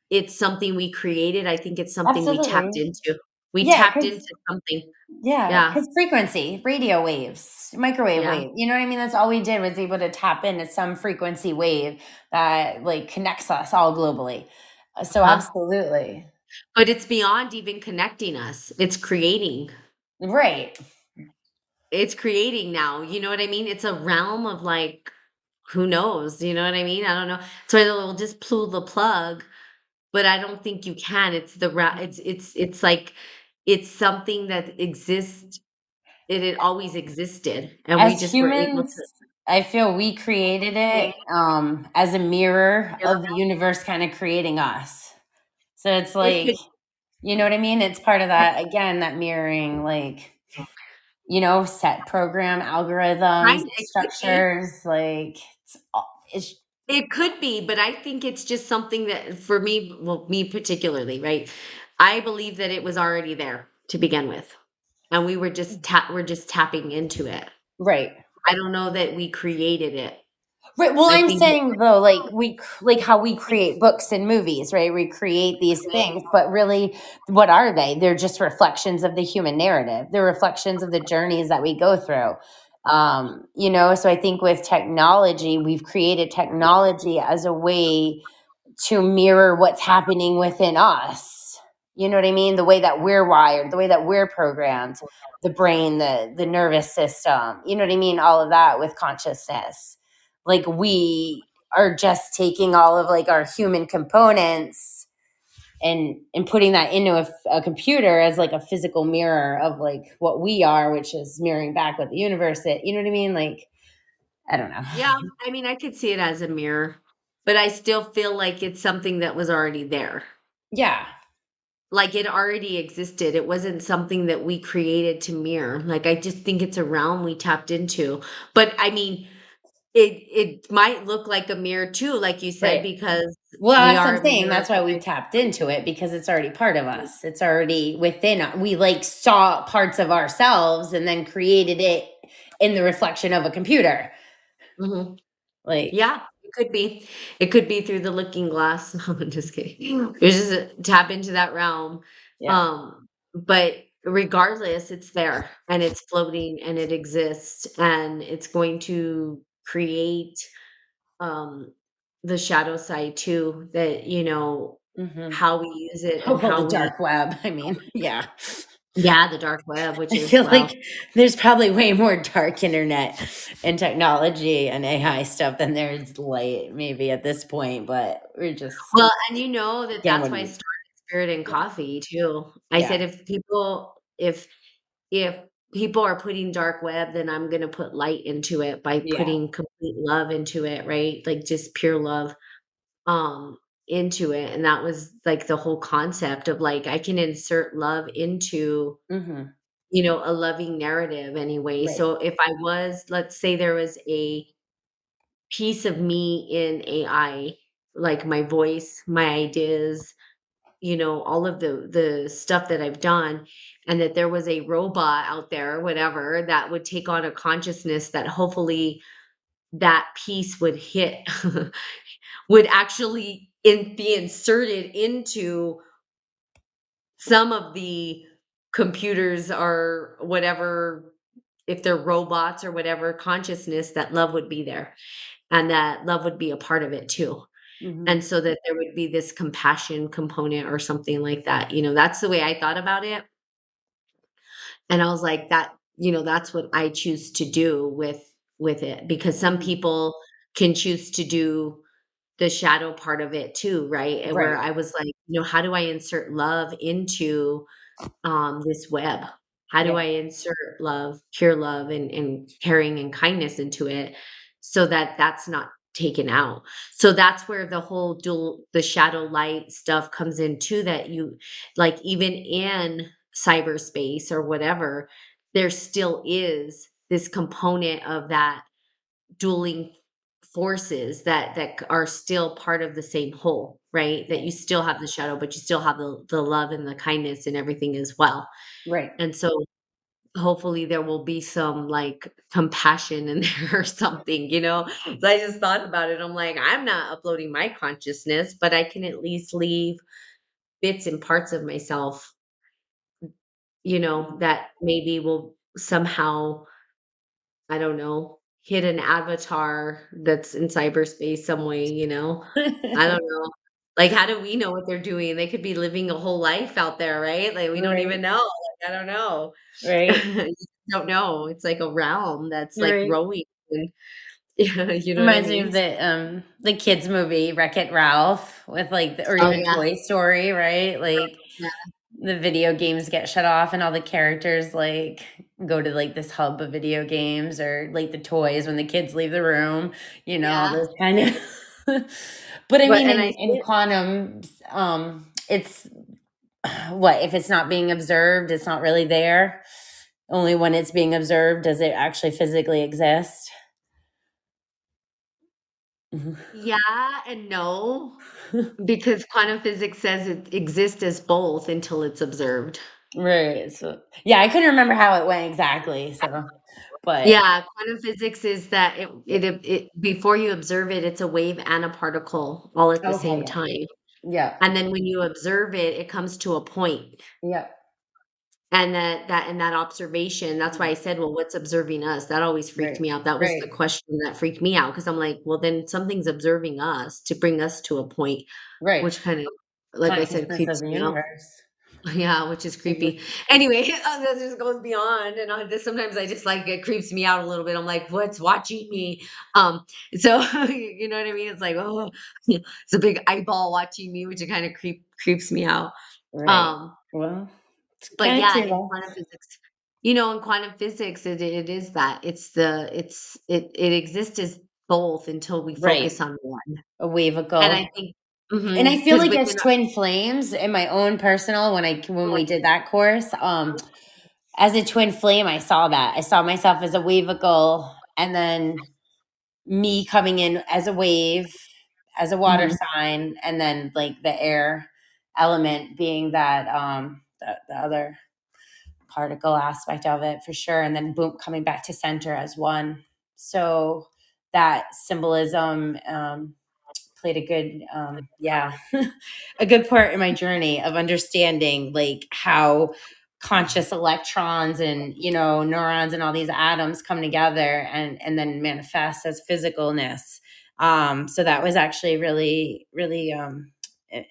it's something we created. I think it's something we tapped into. We Yeah, tapped into something. Yeah, Yeah. because frequency, radio waves, microwave Yeah. wave, you know what I mean? That's all we did was able to tap into some frequency wave that, like, connects us all globally. Uh, so Huh? absolutely. But it's beyond even connecting us. It's creating. Right. It's creating now, you know what I mean? It's a realm of, like, who knows, you know what I mean? I don't know. So I will just pull the plug, but I don't think you can. It's the ra it's it's it's like it's something that exists it had always existed, and we As just were able humans, to I feel we created it, um, as a mirror of the universe kinda creating us. So it's like you know what I mean? It's part of that again, that mirroring, like, you know, set program algorithms, Kind it structures, like, it's it's It could be, but I think it's just something that for me well, me particularly, right? I believe that it was already there to begin with, and we were just tap we're just tapping into it. Right. I don't know that we created it. Right. Well, I that saying though, like we like how we create books and movies, right? We create these things, but really, what are they? They're just reflections of the human narrative. They're reflections of the journeys that we go through. Um, you know, so I think with technology, we've created technology as a way to mirror what's happening within us. You know what I mean? The way that we're wired, the way that we're programmed, the brain, the the nervous system. You know what I mean? All of that with consciousness. Like we are just taking all of like our human components and and putting that into a, a computer as like a physical mirror of like what we are, which is mirroring back what the universe is. You know what I mean? Like I don't know. yeah, I mean, I could see it as a mirror, but I still feel like it's something that was already there. Yeah. Like, it already existed. It wasn't something that we created to mirror. Like, I just think it's a realm we tapped into. But, I mean it it might look like a mirror too, like you said, Right. because Well, we that's what are I'm saying. That's why we tapped into it because it's already part of us. It's already within us. We like saw parts of ourselves and then created it in the reflection of a computer. Mhm. Like, Yeah, it could be. It could be through the looking glass. *laughs* No, I'm just kidding. It's just a- tap into that realm. yeah. Um, but regardless, it's there and it's floating and it exists and it's going to create um the shadow side too that you know Mhm. how we use it Oh, and well, the we dark web. *laughs* I mean, yeah. yeah the dark web *laughs* which I is feel wow. like there's probably way more dark internet and technology and AI stuff than there's light, maybe at this point. But we're just Well, and you know that that's I started Spirit and Coffee too. I Yeah. said if people if if people are putting dark web, then I'm gonna put light into it by Yeah. putting complete love into it, right? Like just pure love um into it. And that was like the whole concept of like I can insert love into Mhm. you know a loving narrative anyway. Right. So if I was, let's say there was a piece of me in AI, like my voice, my ideas, you know, all of the the stuff that I've done, and that there was a robot out there, whatever, that would take on a consciousness that hopefully that piece would hit *laughs* would actually in, be inserted into some of the computers or whatever if they're robots or whatever consciousness that love would be there and that love would be a part of it too Mhm. and so that there would be this compassion component or something like that you know that's the way i thought about it and i was like that you know that's what i choose to do with with it because some Mhm. people can choose to do the shadow part of it too right and where i was like you know how do i insert love into um this web how do Yeah. i insert love pure love and, and caring and kindness into it so that that's not taken out. So that's where the whole dual the shadow light stuff comes in too that you like even in cyberspace or whatever there still is this component of that dueling forces that that are still part of the same whole right? That you still have the shadow but you still have the, the love and the kindness and everything as well. Right. and so hopefully there will be some like compassion in *laughs* there or something you know hmm. so i just thought about it i'm like i'm not uploading my consciousness but i can at least leave bits and parts of myself you know that maybe will somehow I don't know, hit an avatar that's in cyberspace some way, you know? I don't *laughs* know. Like, how do we know what they're doing? They could be living a whole life out there, right? Like, we don't Right. even know. Like, I don't know. *laughs* Right. You don't know. It's like a realm that's like Right. growing and *laughs* yeah, you know what I Reminds me mean? of the um the kids movie Wreck It Ralph with like the, or Oh, even yeah. Toy Story, right? Like Yeah. the video games get shut off and all the characters like go to like this hub of video games or like the toys when the kids leave the room, you know, all Yeah. those kind of *laughs* But I But mean and in, I in quantum um it's *sighs* what if it's not being observed, it's not really there. Only when it's being observed does it actually physically exist. Mhm. yeah and no, *laughs* because quantum physics says it exists as both until it's observed. Right. So yeah, I couldn't remember how it went exactly. So, but Yeah, quantum physics is that it it it before you observe it, it's a wave and a particle all at the same time. Yeah. And then when you observe it, it comes to a point. Yeah. And that that in that observation, that's why I said, well, what's observing us? That always freaked Right. me out. That was the question that freaked me out because I'm like, well, then something's observing us to bring us to a point, Right. which kind of, like I said, creeps me out. universe. Yeah, which is creepy. Anyway, uh, *laughs* that just goes beyond, and I just sometimes I just like it creeps me out a little bit. I'm like, what's watching me? Um, *laughs* so you know what I mean? It's like, oh, *laughs* it's a big eyeball watching me, which it kind of creep creeps me out. Right. Um, Well, but yeah, in quantum physics, you know, in quantum physics, it it is that it's the it's it it exists as both until we Right. focus on one, A and wavicle. I think And I feel like as twin flames in my own personal when I when we did that course, um as a twin flame, I saw that. I saw myself as a wavicle and then me coming in as a wave, as a water Mhm. sign, and then like the air element being that um the, the other particle aspect of it for sure and then boom coming back to center as one so that symbolism um played a good um yeah *laughs* a good part in my journey of understanding like how conscious electrons and you know neurons and all these atoms come together and and then manifest as physicalness. Um so that was actually really really um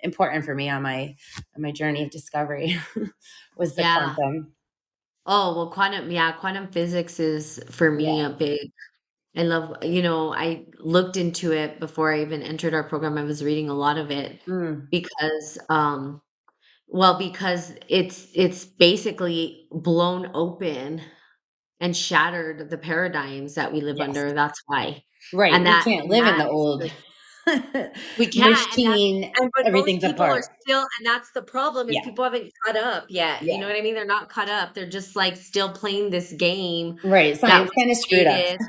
important for me on my on my journey of discovery *laughs* was the Yeah. quantum. Oh, well, quantum yeah, quantum physics is for me yeah. a big I love you know, I looked into it before I even entered our program. I was reading a lot of it mm, because um well, because it's it's basically blown open and shattered the paradigms that we live yes under. That's why. right And we that can't and live in the is old *laughs* the we can't and that's machine and but most everything's people are apart still and that's the problem is yeah people haven't caught up yet. You know yeah what I mean? They're not caught up. They're just like still playing this game right that science was kind of screwed us created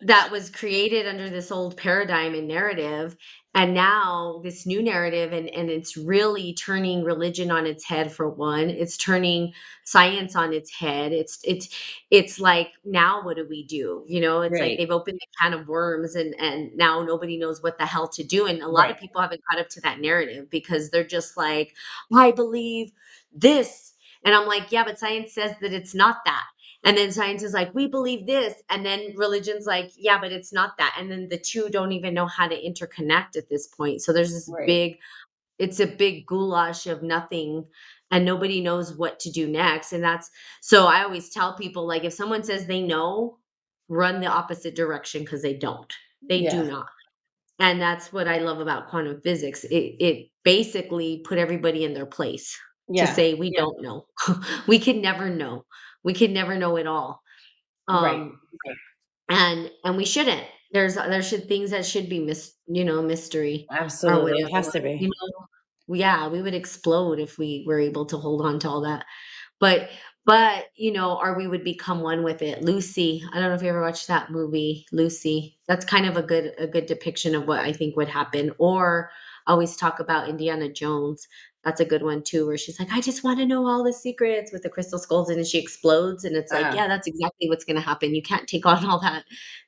that was created under this old paradigm and narrative and now this new narrative and and it's really turning religion on its head for one. It's turning science on its head. It's it's it's like now what do we do? You know it's like right. they've opened the can of worms and and now nobody knows what the hell to do and a lot right. of people haven't caught up to that narrative because they're just like i believe this. And i'm like yeah but science says that it's not that and then science is like, we believe this. And then religion's like, yeah, but it's not that. And then the two don't even know how to interconnect at this point. So there's this right big, it's a big goulash of nothing and nobody knows what to do next. And that's so I always tell people like, if someone says they know, run the opposite direction because they don't. They do not. And that's what I love about quantum physics. It, it basically put everybody in their place to say, we don't know. *laughs* we can never know. We can never know it all right um and and we shouldn't there's there should things that should be mis you know mystery absolutely it has to you know yeah we would explode if we were able to hold on to all that but but, you know, or we would become one with it. Lucy, I don't know if you ever watched that movie, Lucy. That's kind of a good a good depiction of what I think would happen. Or I always talk about Indiana Jones. That's a good one too, where she's like, I just want to know all the secrets with the crystal skulls, and then she explodes, and it's like, uh, yeah, that's exactly what's gonna happen. You can't take on all that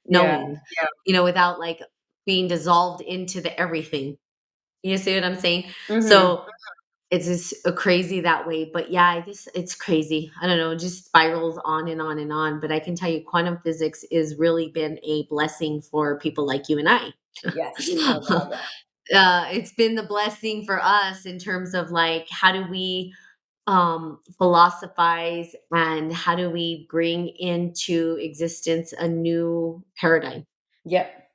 yeah knowing, you know, without like being dissolved into the everything. You see what I'm saying? hmm So it's just uh, crazy that way, but yeah, I just it's crazy. I don't know, it just spirals on and on and on, but I can tell you quantum physics has really been a blessing for people like you and I. yes *laughs* doubt Uh, it's been the blessing for us in terms of like how do we um philosophize and how do we bring into existence a new paradigm? Yep.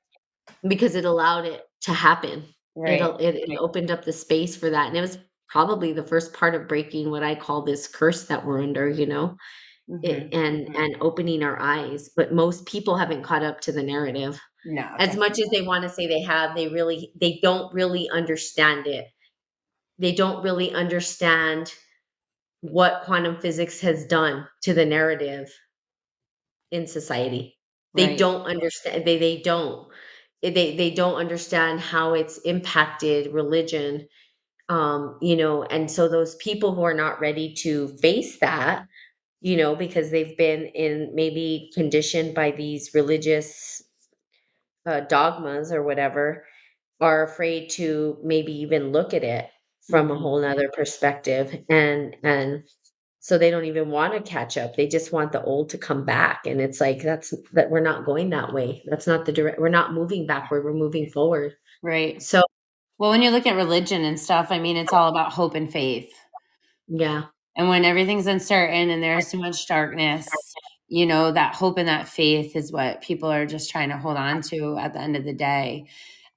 Because it allowed it to happen. It right. al it it opened up the space for that, and it was probably the first part of breaking what I call this curse that we're under, you know, it hmm and and opening our eyes, but most people haven't caught up to the narrative. no As much as they wanna say they have, they really they don't really understand it. They don't really understand what quantum physics has done to the narrative in society. They right don't understand they they don't. They they don't understand how it's impacted religion um you know and so those people who are not ready to face that you know because they've been in maybe conditioned by these religious uh, dogmas or whatever are afraid to maybe even look at it from a hmm whole nother perspective and and so they don't even want to catch up. They just want the old to come back and it's like that's that we're not going that way. That's not the direct we're not moving backward we're moving forward. Right. So well when you look at religion and stuff i mean it's all about hope and faith. Yeah And when everything's uncertain and there's so much darkness, you know, that hope and that faith is what people are just trying to hold on to at the end of the day.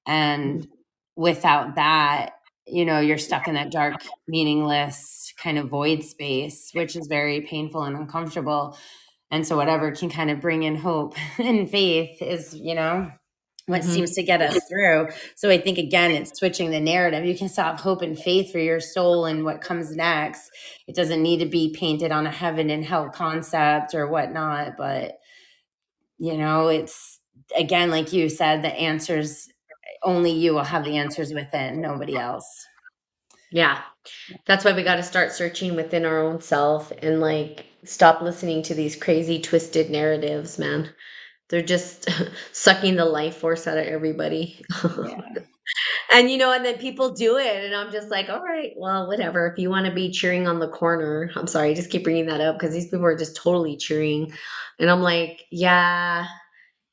And mm-hmm. without that, you know, you're stuck in that dark, meaningless kind of void space, which is very painful and uncomfortable. And so, whatever can kind of bring in hope *laughs* and faith is, you know, what Mhm. seems to get us through. So I think again, it's switching the narrative. You can still have hope and faith for your soul and what comes next. It doesn't need to be painted on a heaven and hell concept or whatnot, but you know, it's again, like you said, the answers only you will have the answers within, nobody else. Yeah. That's why we got to start searching within our own self and like stop listening to these crazy twisted narratives, man. They're just *laughs* sucking the life force out of everybody. Yeah. *laughs* and you know, and then people do it, and I'm just like, all right, well, whatever. If you want to be cheering on the corner, I'm sorry, I just keep bringing that up because these people are just totally cheering, and I'm like, yeah,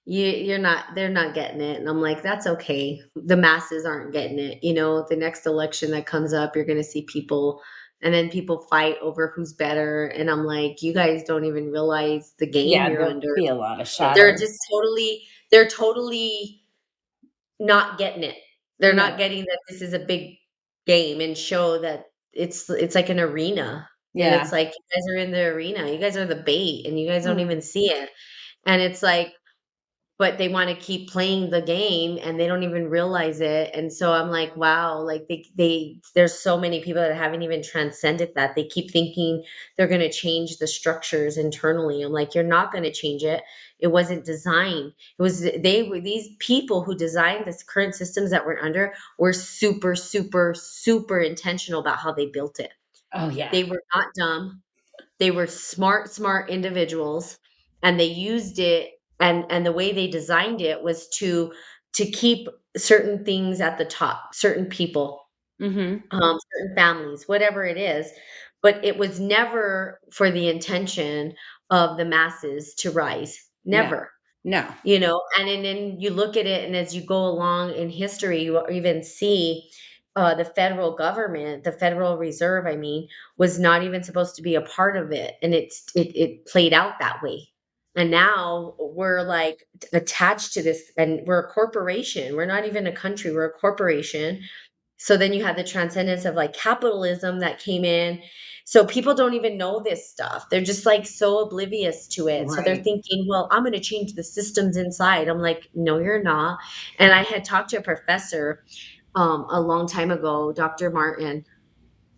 you you're not they're not getting it and i'm like that's okay the masses aren't getting it you know the next election that comes up you're going to see people and then people fight over who's better and i'm like you guys don't even realize the game Yeah, you're under. be a lot of they're just totally they're totally not getting it. They're not getting that this is a big game and show that it's it's like an arena. And Yeah. it's like you guys are in the arena. You guys are the bait and you guys don't Mm. even see it. And it's like but they want to keep playing the game and they don't even realize it and so i'm like wow like they they there's so many people that haven't even transcended that. They keep thinking they're going to change the structures internally. I'm like you're not going to change it. It wasn't designed. It was they were these people who designed this current systems that we're under were super super super intentional about how they built it. Oh yeah. they were not dumb. They were smart smart individuals and they used it and and the way they designed it was to to keep certain things at the top certain people hmm um certain families whatever it is. But it was never for the intention of the masses to rise. Never. No. you know and then, then you look at it and as you go along in history you even see uh, the federal government the federal reserve i mean was not even supposed to be a part of it. And it's it, it played out that way and now we're like attached to this and we're a corporation we're not even a country we're a corporation so then you have the transcendence of like capitalism that came in. So people don't even know this stuff. They're just like so oblivious to it. So they're thinking, well, I'm going to change the systems inside. I'm like, no, you're not. And I had talked to a professor um, a long time ago, Dr. Martin.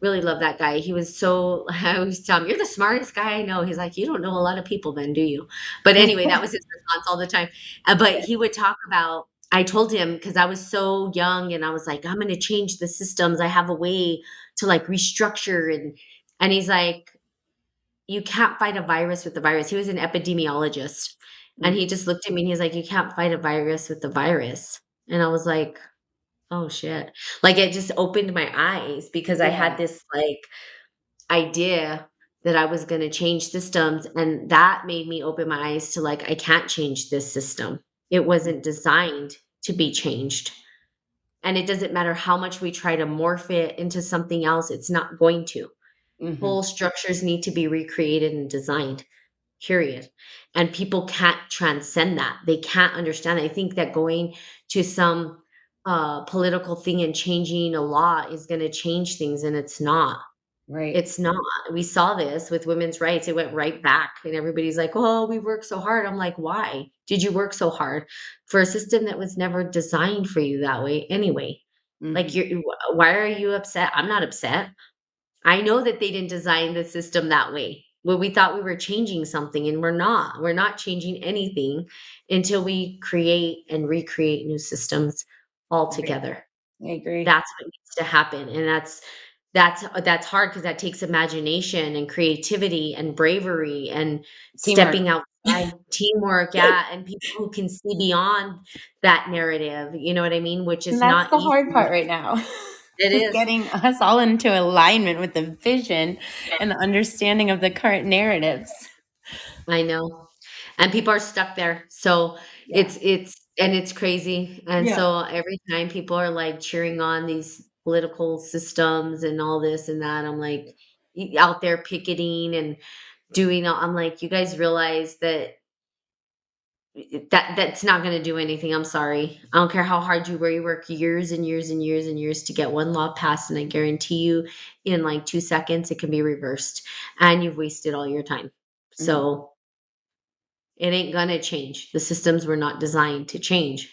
Really love that guy. He was so, *laughs* I always tell him, you're the smartest guy I know. He's like, you don't know a lot of people then, do you? But anyway, that was his *laughs* response all the time. Uh, but he would talk about, I told him because I was so young and I was like, I'm going to change the systems. I have a way to like restructure. And, and he's like, you can't fight a virus with the virus. He was an epidemiologist. And Mm. he just looked at me and he's like, you can't fight a virus with the virus. And I was like, oh shit. Like it just opened my eyes because I Yeah. had this like idea that I was going to change systems. And that made me open my eyes to like, I can't change this system. It wasn't designed to be changed. And it doesn't matter how much we try to morph it into something else, it's not going to. Mhm. Whole structures need to be recreated and designed, period. And people can't transcend that. They can't understand. I think that going to some uh, political thing and changing a law is going to change things, and it's not. Right. It's not. We saw this with women's rights. It went right back, and everybody's like, "Oh, we worked so hard." I'm like, "Why did you work so hard for a system that was never designed for you that way anyway?" Like, Mhm. you're you- why are you upset? I'm not upset. I know that they didn't design the system that way. Well, we thought we were changing something, and we're not. We're not changing anything until we create and recreate new systems Right. altogether I agree. that's what needs to happen and that's that's uh, that's hard because that takes imagination and creativity and bravery and Teamwork. stepping outside *laughs* teamwork yeah and people who can see beyond that narrative you know what i mean which is And that's not the hard part right now. *laughs* it is is getting us all into alignment with the vision and the understanding of the current narratives. i know and people are stuck there so Yeah. it's it's and it's crazy. And Yeah. so every time people are like cheering on these political systems and all this and that i'm like y- out there picketing and doing all, i'm like you guys realize that that that's not going to do anything. I'm sorry. I don't care how hard you work you work years and years and years and years to get one law passed and i guarantee you in like two seconds it can be reversed and you've wasted all your time. So mm-hmm. It ain't gonna change the systems were not designed to change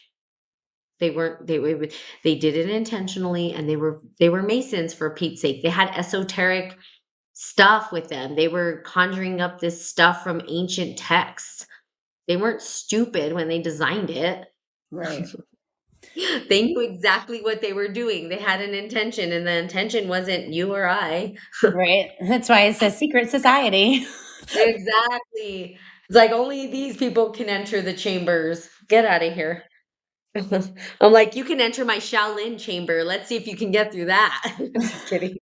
they weren't they were they did it intentionally and they were they were masons for pete's sake they had esoteric stuff with them they were conjuring up this stuff from ancient texts they weren't stupid when they designed it. Right. *laughs* they knew exactly what they were doing. They had an intention, and the intention wasn't you or I. *laughs* right. That's why it's a secret society. *laughs* exactly. It's like only these people can enter the chambers. Get out of here. *laughs* I'm like, you can enter my Shaolin chamber. Let's see if you can get through that. *laughs* Just kidding.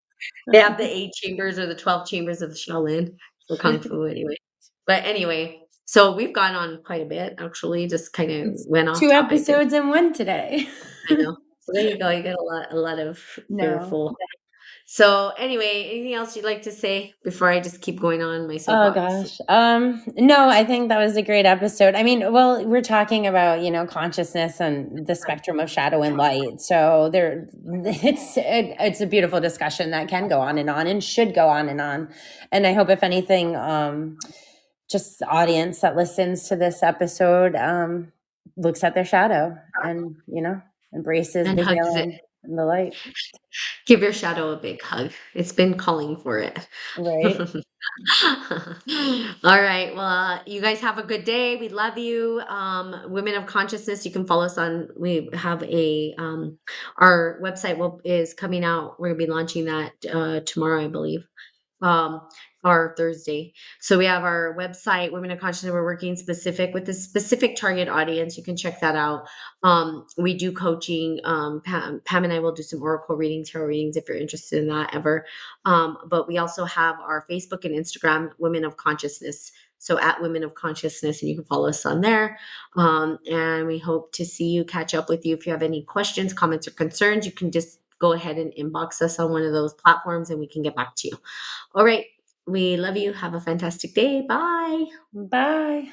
They have the eight chambers or the 12 chambers of the Shaolin for Kung Fu *laughs* anyway. But anyway, so we've gone on quite a bit actually, just kind of went off. Two episodes and one today. I know. So there you go. You get a lot a lot of no. full so anyway, anything else you'd like to say before I just keep going on my soapbox? Oh gosh. Um no, I think that was a great episode. I mean, well, we're talking about, you know, consciousness and the spectrum of shadow and light. So there *laughs* it's it, it's a beautiful discussion that can go on and on and should go on and on. And I hope if anything um just audience that listens to this episode um looks at their shadow and, you know, embraces and the healing the light. Give your shadow a big hug. It's been calling for it. Right. *laughs* All right. Well, uh, you guys have a good day. We love you. Um, Women of Consciousness. You can follow us on. We have a um, our website will is coming out. We're gonna be launching that uh, tomorrow, I believe. Um, our Thursday. So we have our website, Women of Consciousness. We're working specific with a specific target audience. You can check that out. Um, we do coaching. Um, Pam, Pam, and I will do some oracle readings, tarot readings if you're interested in that ever. Um, but we also have our Facebook and Instagram, Women of Consciousness. So at Women of Consciousness, and you can follow us on there. Um, and we hope to see you, catch up with you. If you have any questions, comments, or concerns, you can just go ahead and inbox us on one of those platforms and we can get back to you. All right. We love you. Have a fantastic day. Bye. Bye.